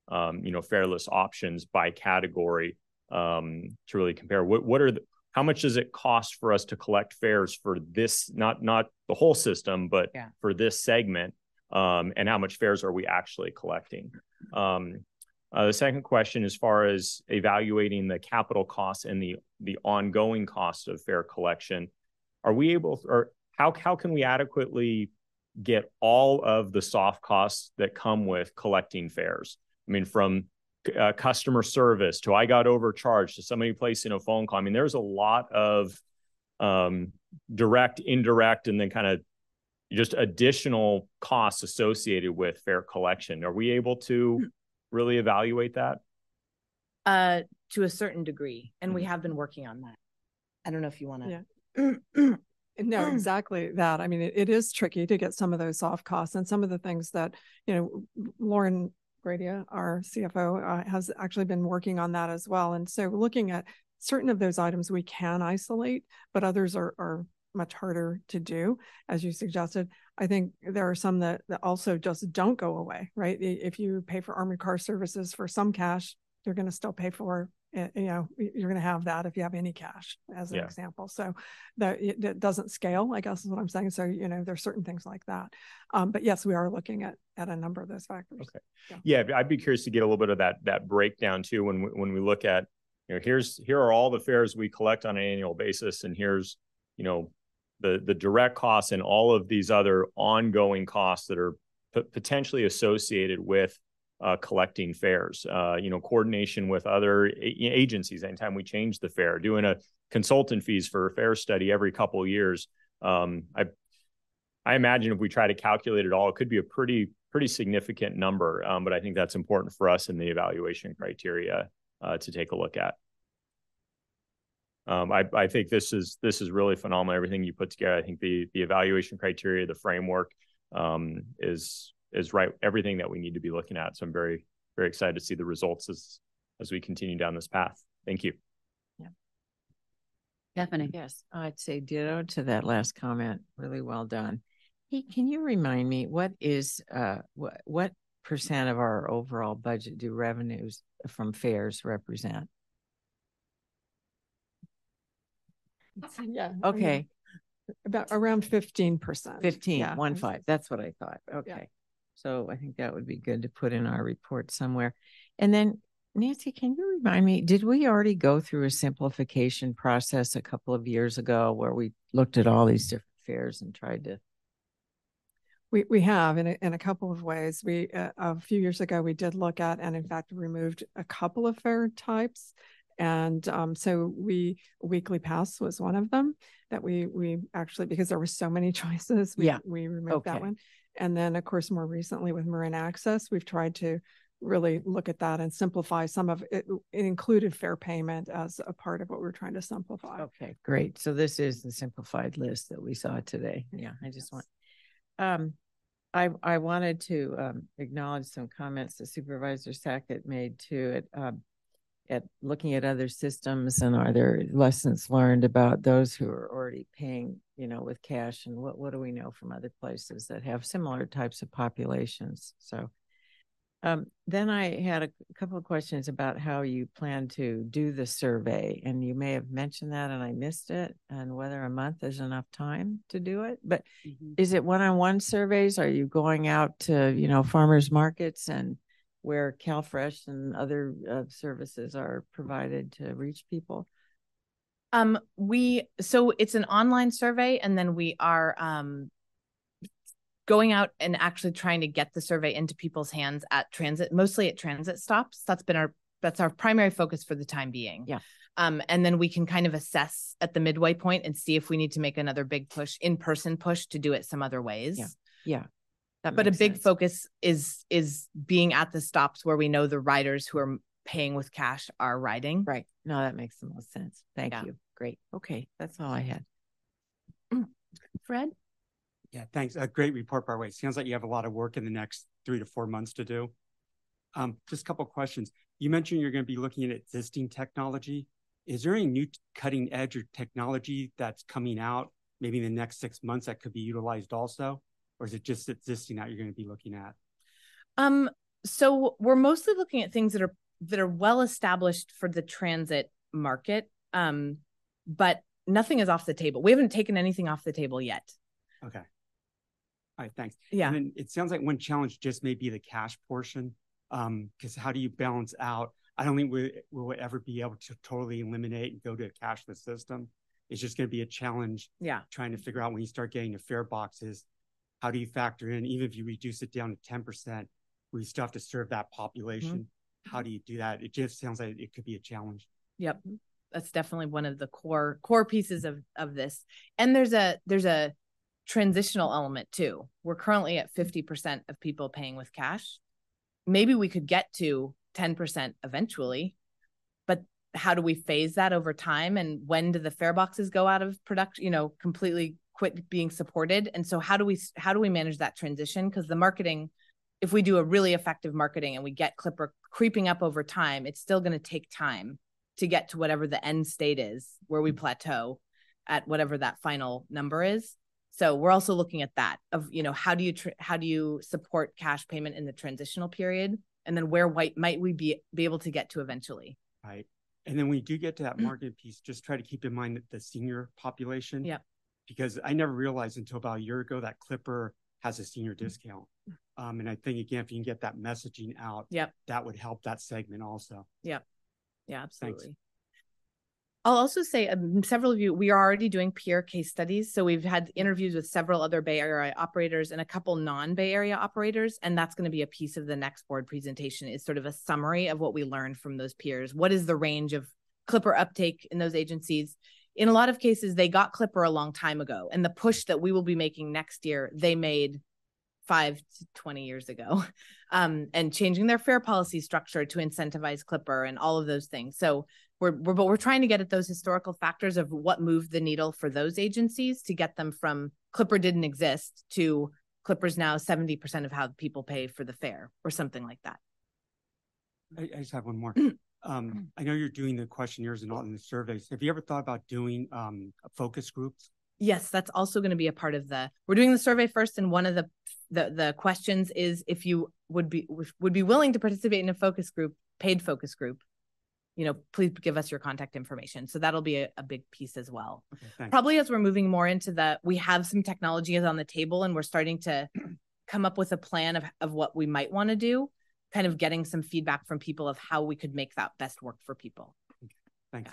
um, you know, fareless options by category um, to really compare. What, what are the, how much does it cost for us to collect fares for this, not not the whole system, but yeah. for this segment? um, and how much fares are we actually collecting? Um, uh, the second question, as far as evaluating the capital costs and the the ongoing cost of fare collection, are we able, or how how can we adequately get all of the soft costs that come with collecting fares? I mean, from uh, customer service to I got overcharged to somebody placing a phone call. I mean, there's a lot of um, direct, indirect, and then kind of just additional costs associated with fare collection. Are we able to really evaluate that? Uh, to a certain degree, and we mm-hmm. have been working on that. I don't know if you want to. Yeah. no, exactly that. I mean, it, it is tricky to get some of those soft costs and some of the things that, you know, Lauren Gradia, our CFO, uh, has actually been working on that as well. And so looking at certain of those items we can isolate, but others are, are much harder to do, as you suggested. I think there are some that, that also just don't go away, right? If you pay for armored car services for some cash, you're going to still pay for you know you're going to have that if you have any cash as an yeah. example. So that it, it, doesn't scale i guess is what i'm saying. So you know there's certain things like that. Um, but yes we are looking at at a number of those factors. Okay. Yeah. yeah i'd be curious to get a little bit of that that breakdown too when we, when we look at you know here's here are all the fares we collect on an annual basis and here's you know the the direct costs and all of these other ongoing costs that are p- potentially associated with uh, collecting fares. Uh, you know, coordination with other a- agencies. Anytime we change the fare, doing a consultant fees for a fare study every couple years. Um, I I imagine if we try to calculate it all, it could be a pretty pretty significant number. Um, but I think that's important for us in the evaluation criteria uh, to take a look at. Um, I, I think this is this is really phenomenal. Everything you put together. I think the the evaluation criteria, the framework, um, is is right. Everything that we need to be looking at. So I'm very very excited to see the results as as we continue down this path. Thank you. Yeah. Stephanie. Yes, I'd say ditto to that last comment. Really well done. Hey, can you remind me what is uh what what percent of our overall budget do revenues from fares represent? yeah. Okay. About around 15%. 15, yeah. one five. That's what I thought. Okay. Yeah. So I think that would be good to put in our report somewhere. And then Nancy, can you remind me, did we already go through a simplification process a couple of years ago where we looked at all these different fares and tried to we we have in a, in a couple of ways. We uh, a few years ago we did look at and in fact removed a couple of fare types and um, so we weekly pass was one of them that we we actually because there were so many choices we, yeah we removed okay. that one and then of course more recently with marin access we've tried to really look at that and simplify some of it. It included fare payment as a part of what we're trying to simplify. Okay, great. So this is the simplified list that we saw today. Yeah, I just want, um, I, I wanted to, um, acknowledge some comments that Supervisor Sackett made too It um, at looking at other systems and are there lessons learned about those who are already paying, you know, with cash and what, what do we know from other places that have similar types of populations? So, um, then I had a couple of questions about how you plan to do the survey, and you may have mentioned that and I missed it, and whether a month is enough time to do it. But Mhm. is it one-on-one surveys? Are you going out to, you know, farmers markets and where CalFresh and other uh, services are provided to reach people? Um, we so it's an online survey, and then we are um going out and actually trying to get the survey into people's hands at transit, mostly at transit stops. That's been our that's our primary focus for the time being. Yeah. Um, and then we can kind of assess at the midway point and see if we need to make another big push, in person push to do it some other ways. Yeah. Yeah. That But a big sense. focus is is being at the stops where we know the riders who are paying with cash are riding. Right. No, that makes the most sense. Thank Yeah. you. Great. Okay. That's all I had. Fred? Yeah, thanks. A great report, by the way. Sounds like you have a lot of work in the next three to four months to do. Um, just a couple of questions. You mentioned you're going to be looking at existing technology. Is there any new cutting edge or technology that's coming out maybe in the next six months that could be utilized also? Or is it just existing that you're going to be looking at? Um, so we're mostly looking at things that are that are well established for the transit market. Um, but nothing is off the table. We haven't taken anything off the table yet. Okay. All right, thanks. Yeah. And it sounds like one challenge just may be the cash portion. Um, because how do you balance out? I don't think we will ever be able to totally eliminate and go to a cashless system. It's just going to be a challenge Yeah. trying to figure out when you start getting to fare boxes, how do you factor in, even if you reduce it down to ten percent, we still have to serve that mm-hmm. population. How do you do that? It just sounds like it could be a challenge. Yep. That's definitely one of the core core pieces of of this. And there's a there's a transitional element too. We're currently at 50% of people paying with cash. Maybe we could get to 10% eventually. But how do we phase that over time and when do the fare boxes go out of production, you know, completely quit being supported? And so how do we how do we manage that transition because the marketing if we do a really effective marketing and we get Clipper creeping up over time, it's still going to take time to get to whatever the end state is where we mm. plateau at whatever that final number is. So we're also looking at that of, you know, how do you, tr- how do you support cash payment in the transitional period? And then where white might we be, be able to get to eventually? Right. And then when you do get to that mm. market piece, just try to keep in mind that the senior population. Yep. Because I never realized until about a year ago that Clipper has a senior discount. Um, and I think again, if you can get that messaging out, Yep. that would help that segment also. Yep. Yeah, absolutely. I'll also say um, several of you, we are already doing peer case studies. So we've had interviews with several other Bay Area operators and a couple non Bay Area operators. And that's going to be a piece of the next board presentation is sort of a summary of what we learned from those peers. What is the range of Clipper uptake in those agencies? In a lot of cases, they got Clipper a long time ago. And the push that we will be making next year, they made five to 20 years ago um, and changing their fare policy structure to incentivize Clipper and all of those things. So we're, we're but we're trying to get at those historical factors of what moved the needle for those agencies to get them from Clipper didn't exist to Clipper's now 70% of how people pay for the fare or something like that. I, I just have one more. Um, I know you're doing the questionnaires and all in the surveys. Have you ever thought about doing um, focus groups? Yes, that's also going to be a part of the. We're doing the survey first, and one of the the the questions is if you would be would be willing to participate in a focus group, paid focus group. You know, please give us your contact information. So that'll be a, a big piece as well. Okay. Probably as we're moving more into the, we have some technologies on the table, and we're starting to come up with a plan of of what we might want to do. Kind of getting some feedback from people of how we could make that best work for people. Thanks.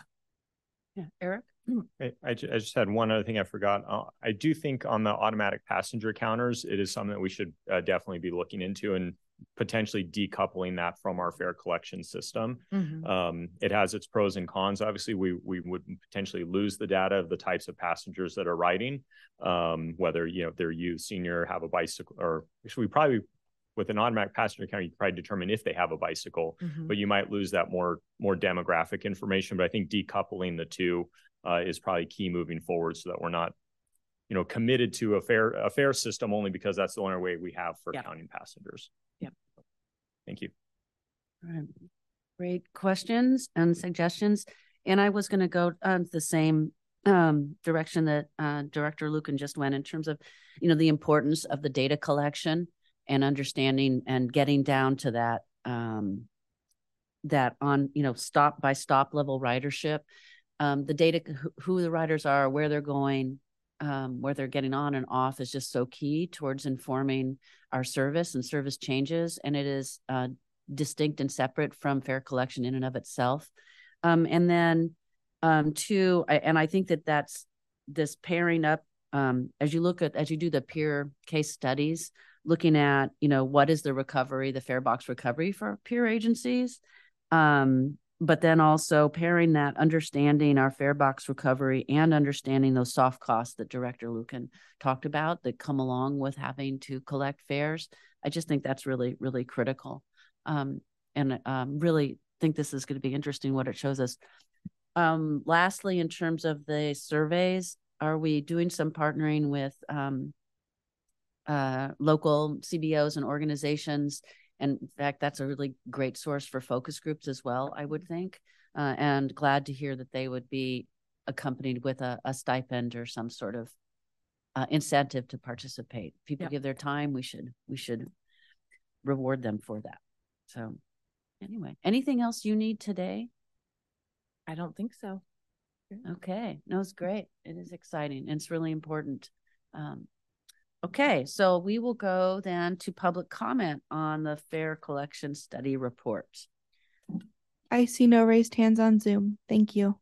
Yeah, Eric. I, I just had one other thing I forgot. Uh, I do think on the automatic passenger counters, it is something that we should uh, definitely be looking into and potentially decoupling that from our fare collection system. Mhm. Um, it has its pros and cons. Obviously, we we would potentially lose the data of the types of passengers that are riding, um, whether you know they're youth, senior, have a bicycle, or actually we probably with an automatic passenger count, you can probably determine if they have a bicycle, Mhm. but you might lose that more more demographic information. But I think decoupling the two uh, is probably key moving forward, so that we're not, you know, committed to a fare a fare system only because that's the only way we have for Yep. counting passengers. Yep. Thank you. All right. Great questions and suggestions. And I was going to go on the same um, direction that uh, Director Lucan just went in terms of, you know, the importance of the data collection and understanding and getting down to that um, that on, you know, stop by stop level ridership. Um, the data, who, the riders are, where they're going, um, where they're getting on and off is just so key towards informing our service and service changes. And it is uh, distinct and separate from fare collection in and of itself. Um, and then um, two, and I think that that's this pairing up um, as you look at as you do the peer case studies, looking at you know what is the recovery, the fare box recovery for peer agencies, um, but then also pairing that understanding our fare box recovery and understanding those soft costs that Director Lucan talked about that come along with having to collect fares. I just think that's really really critical um, and um, really think this is going to be interesting what it shows us. Um, lastly, in terms of the surveys, are we doing some partnering with um, uh, local CBOs and organizations? And in fact, that's a really great source for focus groups as well, I would think. Uh, and glad to hear that they would be accompanied with a, a stipend or some sort of uh, incentive to participate. People Yep. give their time, we should we should reward them for that. So anyway, anything else you need today? I don't think so. Okay, no, it's great. It is exciting. It's really important. Um, okay, so we will go then to public comment on the Fare collection study report. I see no raised hands on Zoom. Thank you.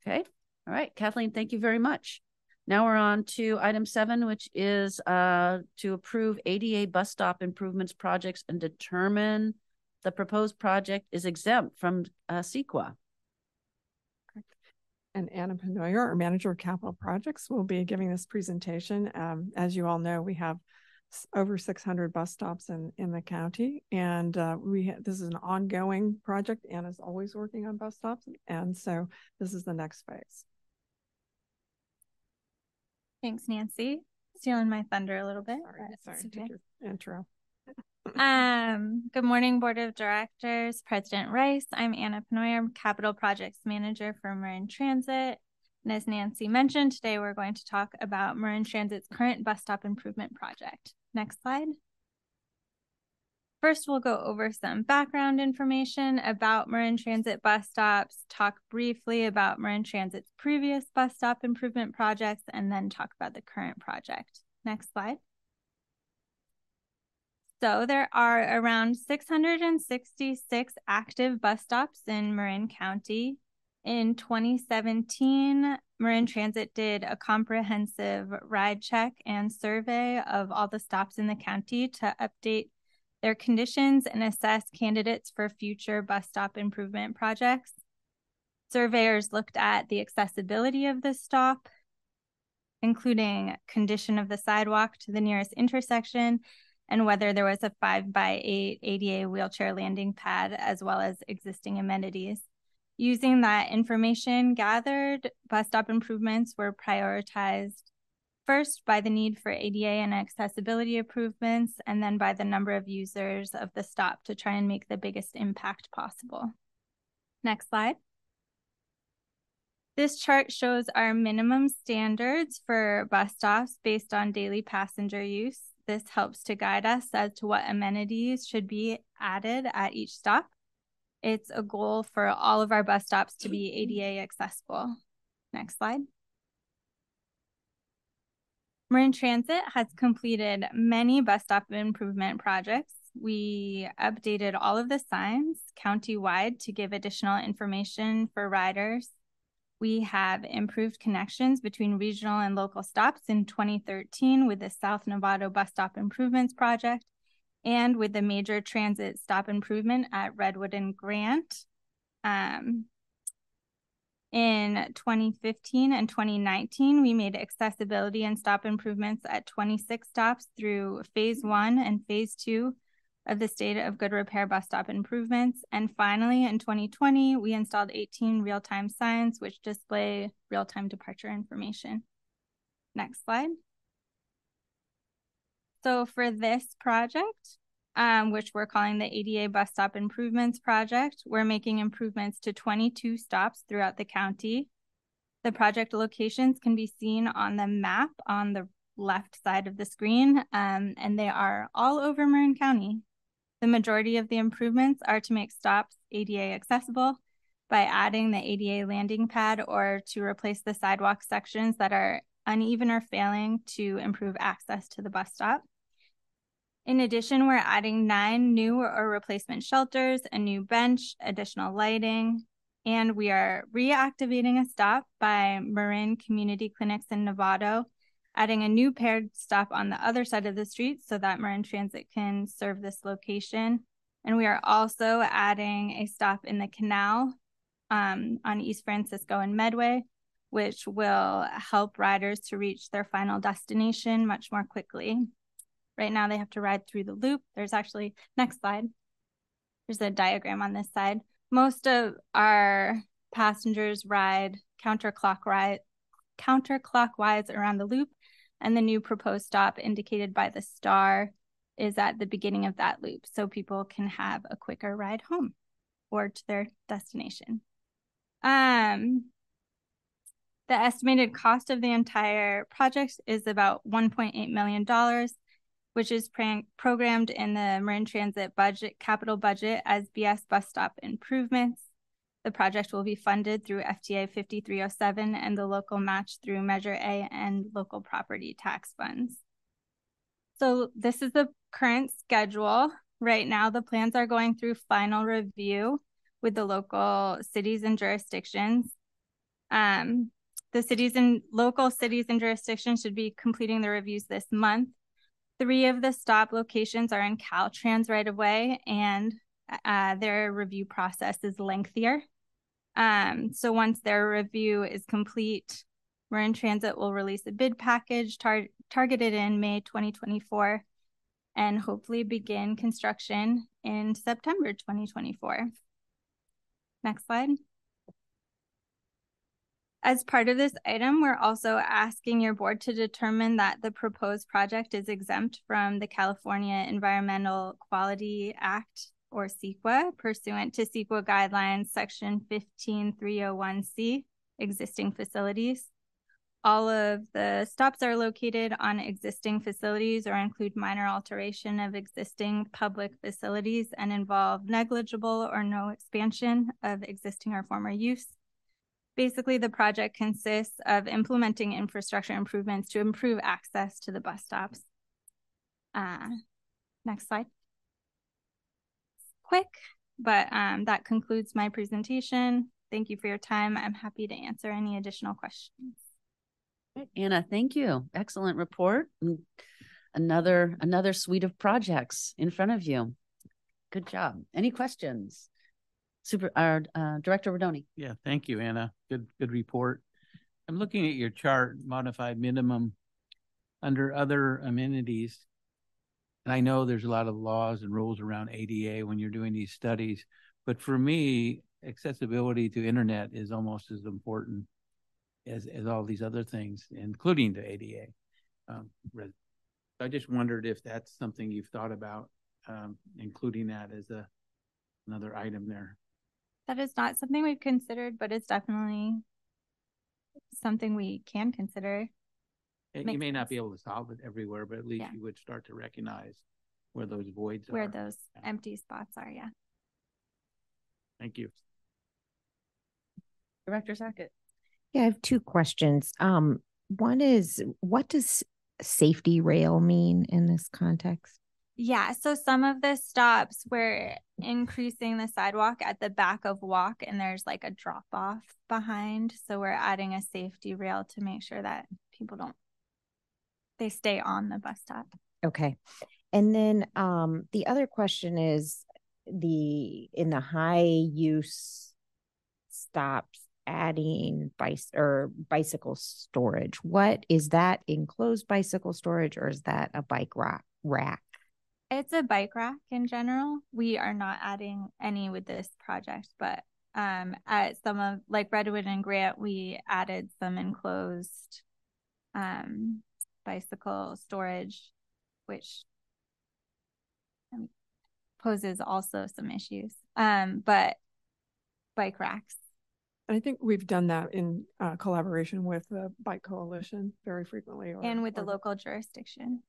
Okay, all right, Kathleen, thank you very much. Now we're on to item seven, which is uh to approve ADA bus stop improvements projects and determine the proposed project is exempt from uh CEQA. And Anna Penoyer, our Manager of Capital Projects, will be giving this presentation. Um, as you all know, we have over six hundred bus stops in, in the county. And, uh, we, this is an ongoing project. Anna's always working on bus stops. And so this is the next phase. Thanks, Nancy. Stealing my thunder a little bit. Sorry, sorry, it's take your intro. Um, good morning, Board of Directors, President Rice. I'm Anna Penoyer, Capital Projects Manager for Marin Transit. And as Nancy mentioned, today we're going to talk about Marin Transit's current bus stop improvement project. Next slide. First, we'll go over some background information about Marin Transit bus stops, talk briefly about Marin Transit's previous bus stop improvement projects, and then talk about the current project. Next slide. So there are around 666 active bus stops in Marin County. In 2017, Marin Transit did a comprehensive ride check and survey of all the stops in the county to update their conditions and assess candidates for future bus stop improvement projects. Surveyors looked at the accessibility of the stop, including condition of the sidewalk to the nearest intersection and whether there was a five by eight ADA wheelchair landing pad, as well as existing amenities. Using that information gathered, bus stop improvements were prioritized first by the need for ADA and accessibility improvements, and then by the number of users of the stop to try and make the biggest impact possible. Next slide. This chart shows our minimum standards for bus stops based on daily passenger use. This helps to guide us as to what amenities should be added at each stop. It's a goal for all of our bus stops to be ADA accessible. Next slide. Marin Transit has completed many bus stop improvement projects. We updated all of the signs countywide to give additional information for riders. We have improved connections between regional and local stops in 2013 with the South Novato Bus Stop Improvements Project and with the major transit stop improvement at Redwood and Grant. Um, In 2015 and 2019, we made accessibility and stop improvements at 26 stops through phase one and phase two of the state of good repair bus stop improvements. And finally, in 2020, we installed 18 real-time signs which display real-time departure information. Next slide. So for this project, um, which we're calling the ADA Bus Stop Improvements Project. We're making improvements to 22 stops throughout the county. The project locations can be seen on the map on the left side of the screen, um, and they are all over Marin County. The majority of the improvements are to make stops ADA accessible by adding the ADA landing pad or to replace the sidewalk sections that are uneven or failing to improve access to the bus stop. In addition, we're adding nine new or replacement shelters, a new bench, additional lighting, and we are reactivating a stop by Marin Community Clinics in Novato, adding a new paired stop on the other side of the street so that Marin Transit can serve this location. And we are also adding a stop in the canal um, on East Francisco and Medway, which will help riders to reach their final destination much more quickly. Right now they have to ride through the loop. There's actually, next slide. There's a diagram on this side. Most of our passengers ride counterclockwise, counterclockwise around the loop, and the new proposed stop indicated by the star is at the beginning of that loop, so people can have a quicker ride home or to their destination. Um, the estimated cost of the entire project is about $1.8 million which is programmed in the Marin Transit budget capital budget as BS bus stop improvements. The project will be funded through FTA 5307 and the local match through Measure A and local property tax funds. So this is the current schedule. Right now, the plans are going through final review with the local cities and jurisdictions. Um, the cities and local cities and jurisdictions should be completing the reviews this month. Three of the stop locations are in Caltrans right away, and uh, their review process is lengthier. Um, so once their review is complete, Marin Transit will release a bid package tar targeted in May 2024 and hopefully begin construction in September 2024. Next slide. As part of this item, we're also asking your board to determine that the proposed project is exempt from the California Environmental Quality Act or CEQA pursuant to CEQA guidelines section 15301C, existing facilities. All of the stops are located on existing facilities or include minor alteration of existing public facilities and involve negligible or no expansion of existing or former use. Basically, the project consists of implementing infrastructure improvements to improve access to the bus stops. Uh, next slide. Quick, but um, that concludes my presentation. Thank you for your time. I'm happy to answer any additional questions. Anna, thank you. Excellent report. Another another suite of projects in front of you. Good job. Any questions? Super, our uh, Director Rodoni. Yeah, thank you, Anna. Good, good report. I'm looking at your chart, modified minimum under other amenities. And I know there's a lot of laws and rules around ADA when you're doing these studies, but for me, accessibility to internet is almost as important as, as all these other things, including the ADA. Um, I just wondered if that's something you've thought about, um, including that as a another item there. That is not something we've considered, but it's definitely something we can consider. And you may sense. not be able to solve it everywhere, but at least yeah. you would start to recognize where those voids where are. Where those yeah. empty spots are, yeah. Thank you. Director Sackett. Yeah, I have two questions. Um, one is what does safety rail mean in this context? Yeah, so some of the stops we're increasing the sidewalk at the back of walk and there's like a drop off behind. So we're adding a safety rail to make sure that people don't they stay on the bus stop. Okay. And then um the other question is the in the high use stops adding bice or bicycle storage. What is that enclosed bicycle storage or is that a bike rack rack? It's a bike rack in general. We are not adding any with this project, but um at some of like Redwood and Grant, we added some enclosed um bicycle storage, which um, poses also some issues. Um, but bike racks. And I think we've done that in uh, collaboration with the Bike Coalition very frequently. Or, and with the local jurisdiction.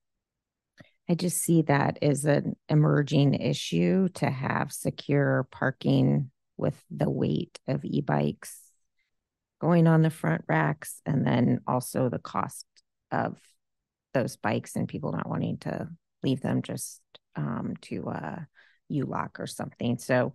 I just see that as an emerging issue to have secure parking with the weight of e-bikes going on the front racks and then also the cost of those bikes and people not wanting to leave them just um, to uh, U-Lock or something. So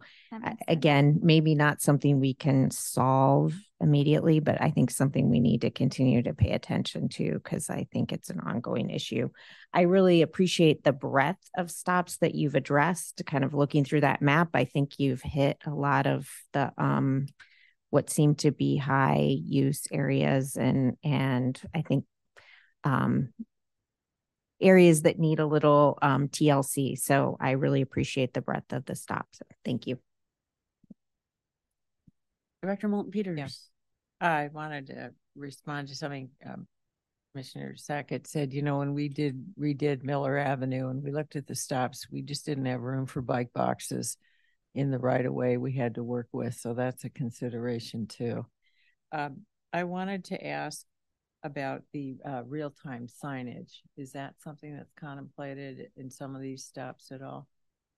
again, maybe not something we can solve immediately, but I think something we need to continue to pay attention to because I think it's an ongoing issue. I really appreciate the breadth of stops that you've addressed. Kind of looking through that map, I think you've hit a lot of the um, what seem to be high use areas, and and I think um, areas that need a little um, TLC. So I really appreciate the breadth of the stops. Thank you. Director Moulton Peters. Yes. I wanted to respond to something um, Commissioner Sackett said, you know, when we did redid Miller Avenue and we looked at the stops, we just didn't have room for bike boxes in the right of way we had to work with. So that's a consideration too. Um, I wanted to ask about the uh, real-time signage. Is that something that's contemplated in some of these stops at all?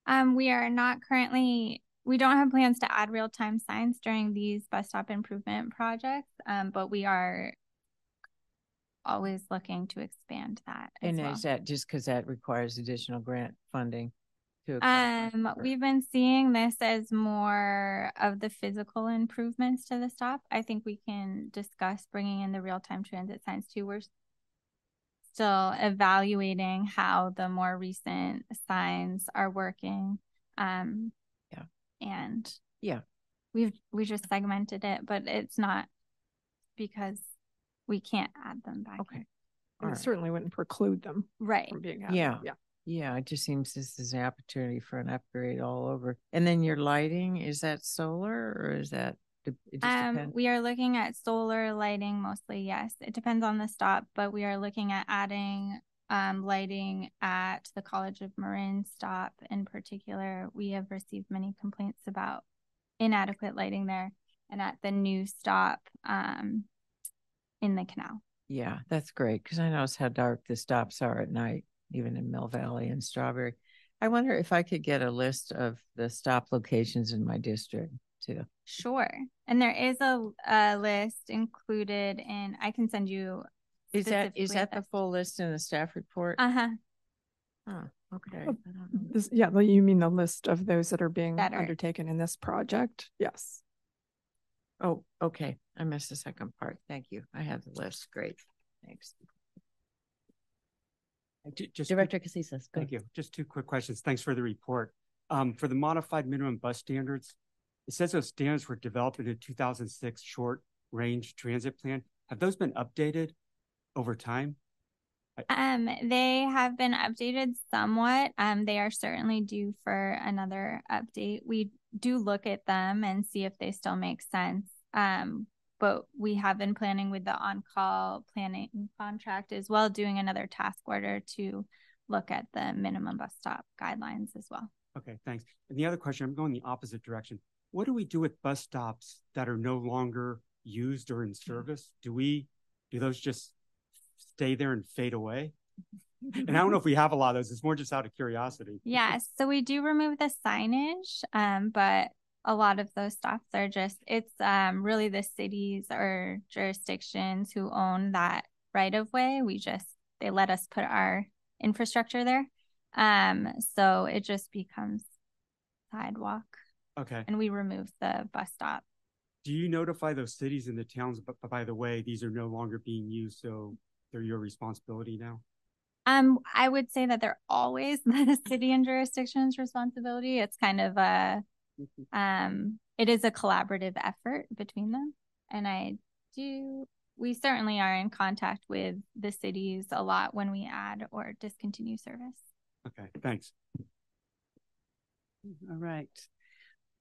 Um, we are not currently, we don't have plans to add real-time signs during these bus stop improvement projects, um, but we are always looking to expand that. And well. is that just because that requires additional grant funding? Um, we've been seeing this as more of the physical improvements to the stop. I think we can discuss bringing in the real time transit signs too. We're still evaluating how the more recent signs are working. Um, yeah, and yeah, we've we just segmented it, but it's not because we can't add them back. Okay. Right. certainly wouldn't preclude them right from being added. Yeah. Yeah. Yeah, it just seems this is an opportunity for an upgrade all over. And then your lighting, is that solar or is that um, we are looking at solar lighting mostly, yes. It depends on the stop, but we are looking at adding um, lighting at the College of Marin stop in particular. We have received many complaints about inadequate lighting there and at the new stop um, in the canal. Yeah, that's great because I notice how dark the stops are at night even in Mill Valley and Strawberry. I wonder if I could get a list of the stop locations in my district too. Sure. And there is a, a list included in, I can send you. Is that, is that the full list in the staff report? Uh huh. Oh, okay. This, yeah, well, you mean the list of those that are being That are- undertaken in this project? Yes. Oh, okay. I missed the second part. Thank you. I have the list. Great. Thanks. Just Director Casissa. Thank you. Just two quick questions. Thanks for the report. Um, for the modified minimum bus standards, it says those standards were developed in a 2006 short range transit plan. Have those been updated over time? Um, they have been updated somewhat. Um, they are certainly due for another update. We do look at them and see if they still make sense. Um, but we have been planning with the on-call planning contract as well, doing another task order to look at the minimum bus stop guidelines as well. Okay, thanks. And the other question, I'm going the opposite direction. What do we do with bus stops that are no longer used or in service? Do we do those just stay there and fade away? and I don't know if we have a lot of those. It's more just out of curiosity. Yes. So we do remove the signage, um, but a lot of those stops are just it's um really the cities or jurisdictions who own that right of way. We just they let us put our infrastructure there. Um so it just becomes sidewalk. Okay. And we remove the bus stop. Do you notify those cities and the towns but, by the way these are no longer being used so they're your responsibility now? Um, I would say that they're always the city and jurisdiction's responsibility. It's kind of a. Um, it is a collaborative effort between them. And I do, we certainly are in contact with the cities a lot when we add or discontinue service. Okay, thanks. All right.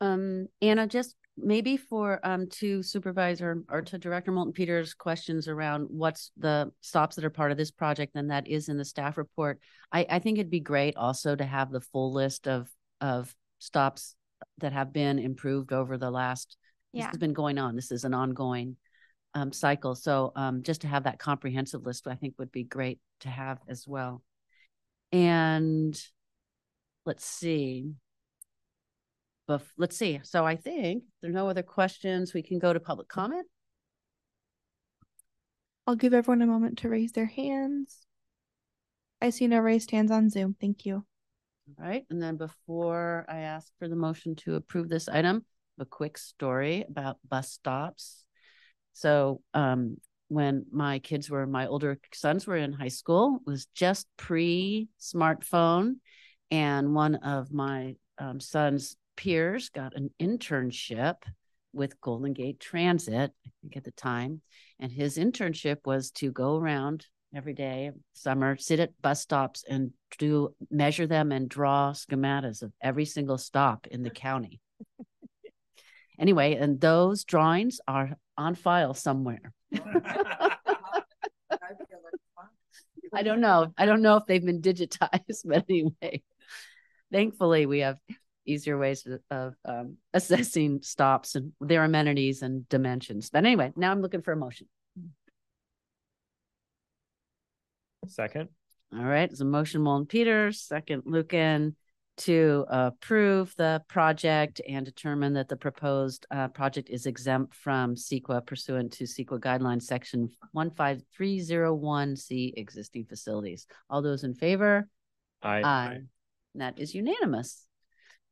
Um, Anna, just maybe for um to supervisor or to Director Moulton Peters questions around what's the stops that are part of this project and that is in the staff report. I, I think it'd be great also to have the full list of of stops that have been improved over the last this has been going on. This is an ongoing um cycle. So um just to have that comprehensive list, I think would be great to have as well. And let's see. But let's see. So I think there are no other questions. We can go to public comment. I'll give everyone a moment to raise their hands. I see no raised hands on Zoom. Thank you. All right. And then before I ask for the motion to approve this item, a quick story about bus stops. So um when my kids were my older sons were in high school, was just pre smartphone. And one of my um, son's peers got an internship with Golden Gate Transit, I think at the time. And his internship was to go around every day, summer, sit at bus stops and do measure them and draw schematics of every single stop in the county. anyway, and those drawings are on file somewhere. I don't know. I don't know if they've been digitized, but anyway, thankfully we have easier ways of- um, assessing stops and their amenities and dimensions. But anyway, now I'm looking for a motion. Second. All right, it's a motion, Moulton Peters, second Lucan to approve the project and determine that the proposed uh, project is exempt from CEQA pursuant to CEQA guidelines section one five three zero one C existing facilities. All those in favor? I Aye. And That is unanimous.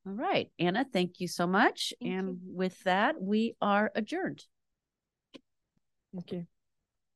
All right, Anna, thank you so much. Thank And you. with that, we are adjourned. Thank you.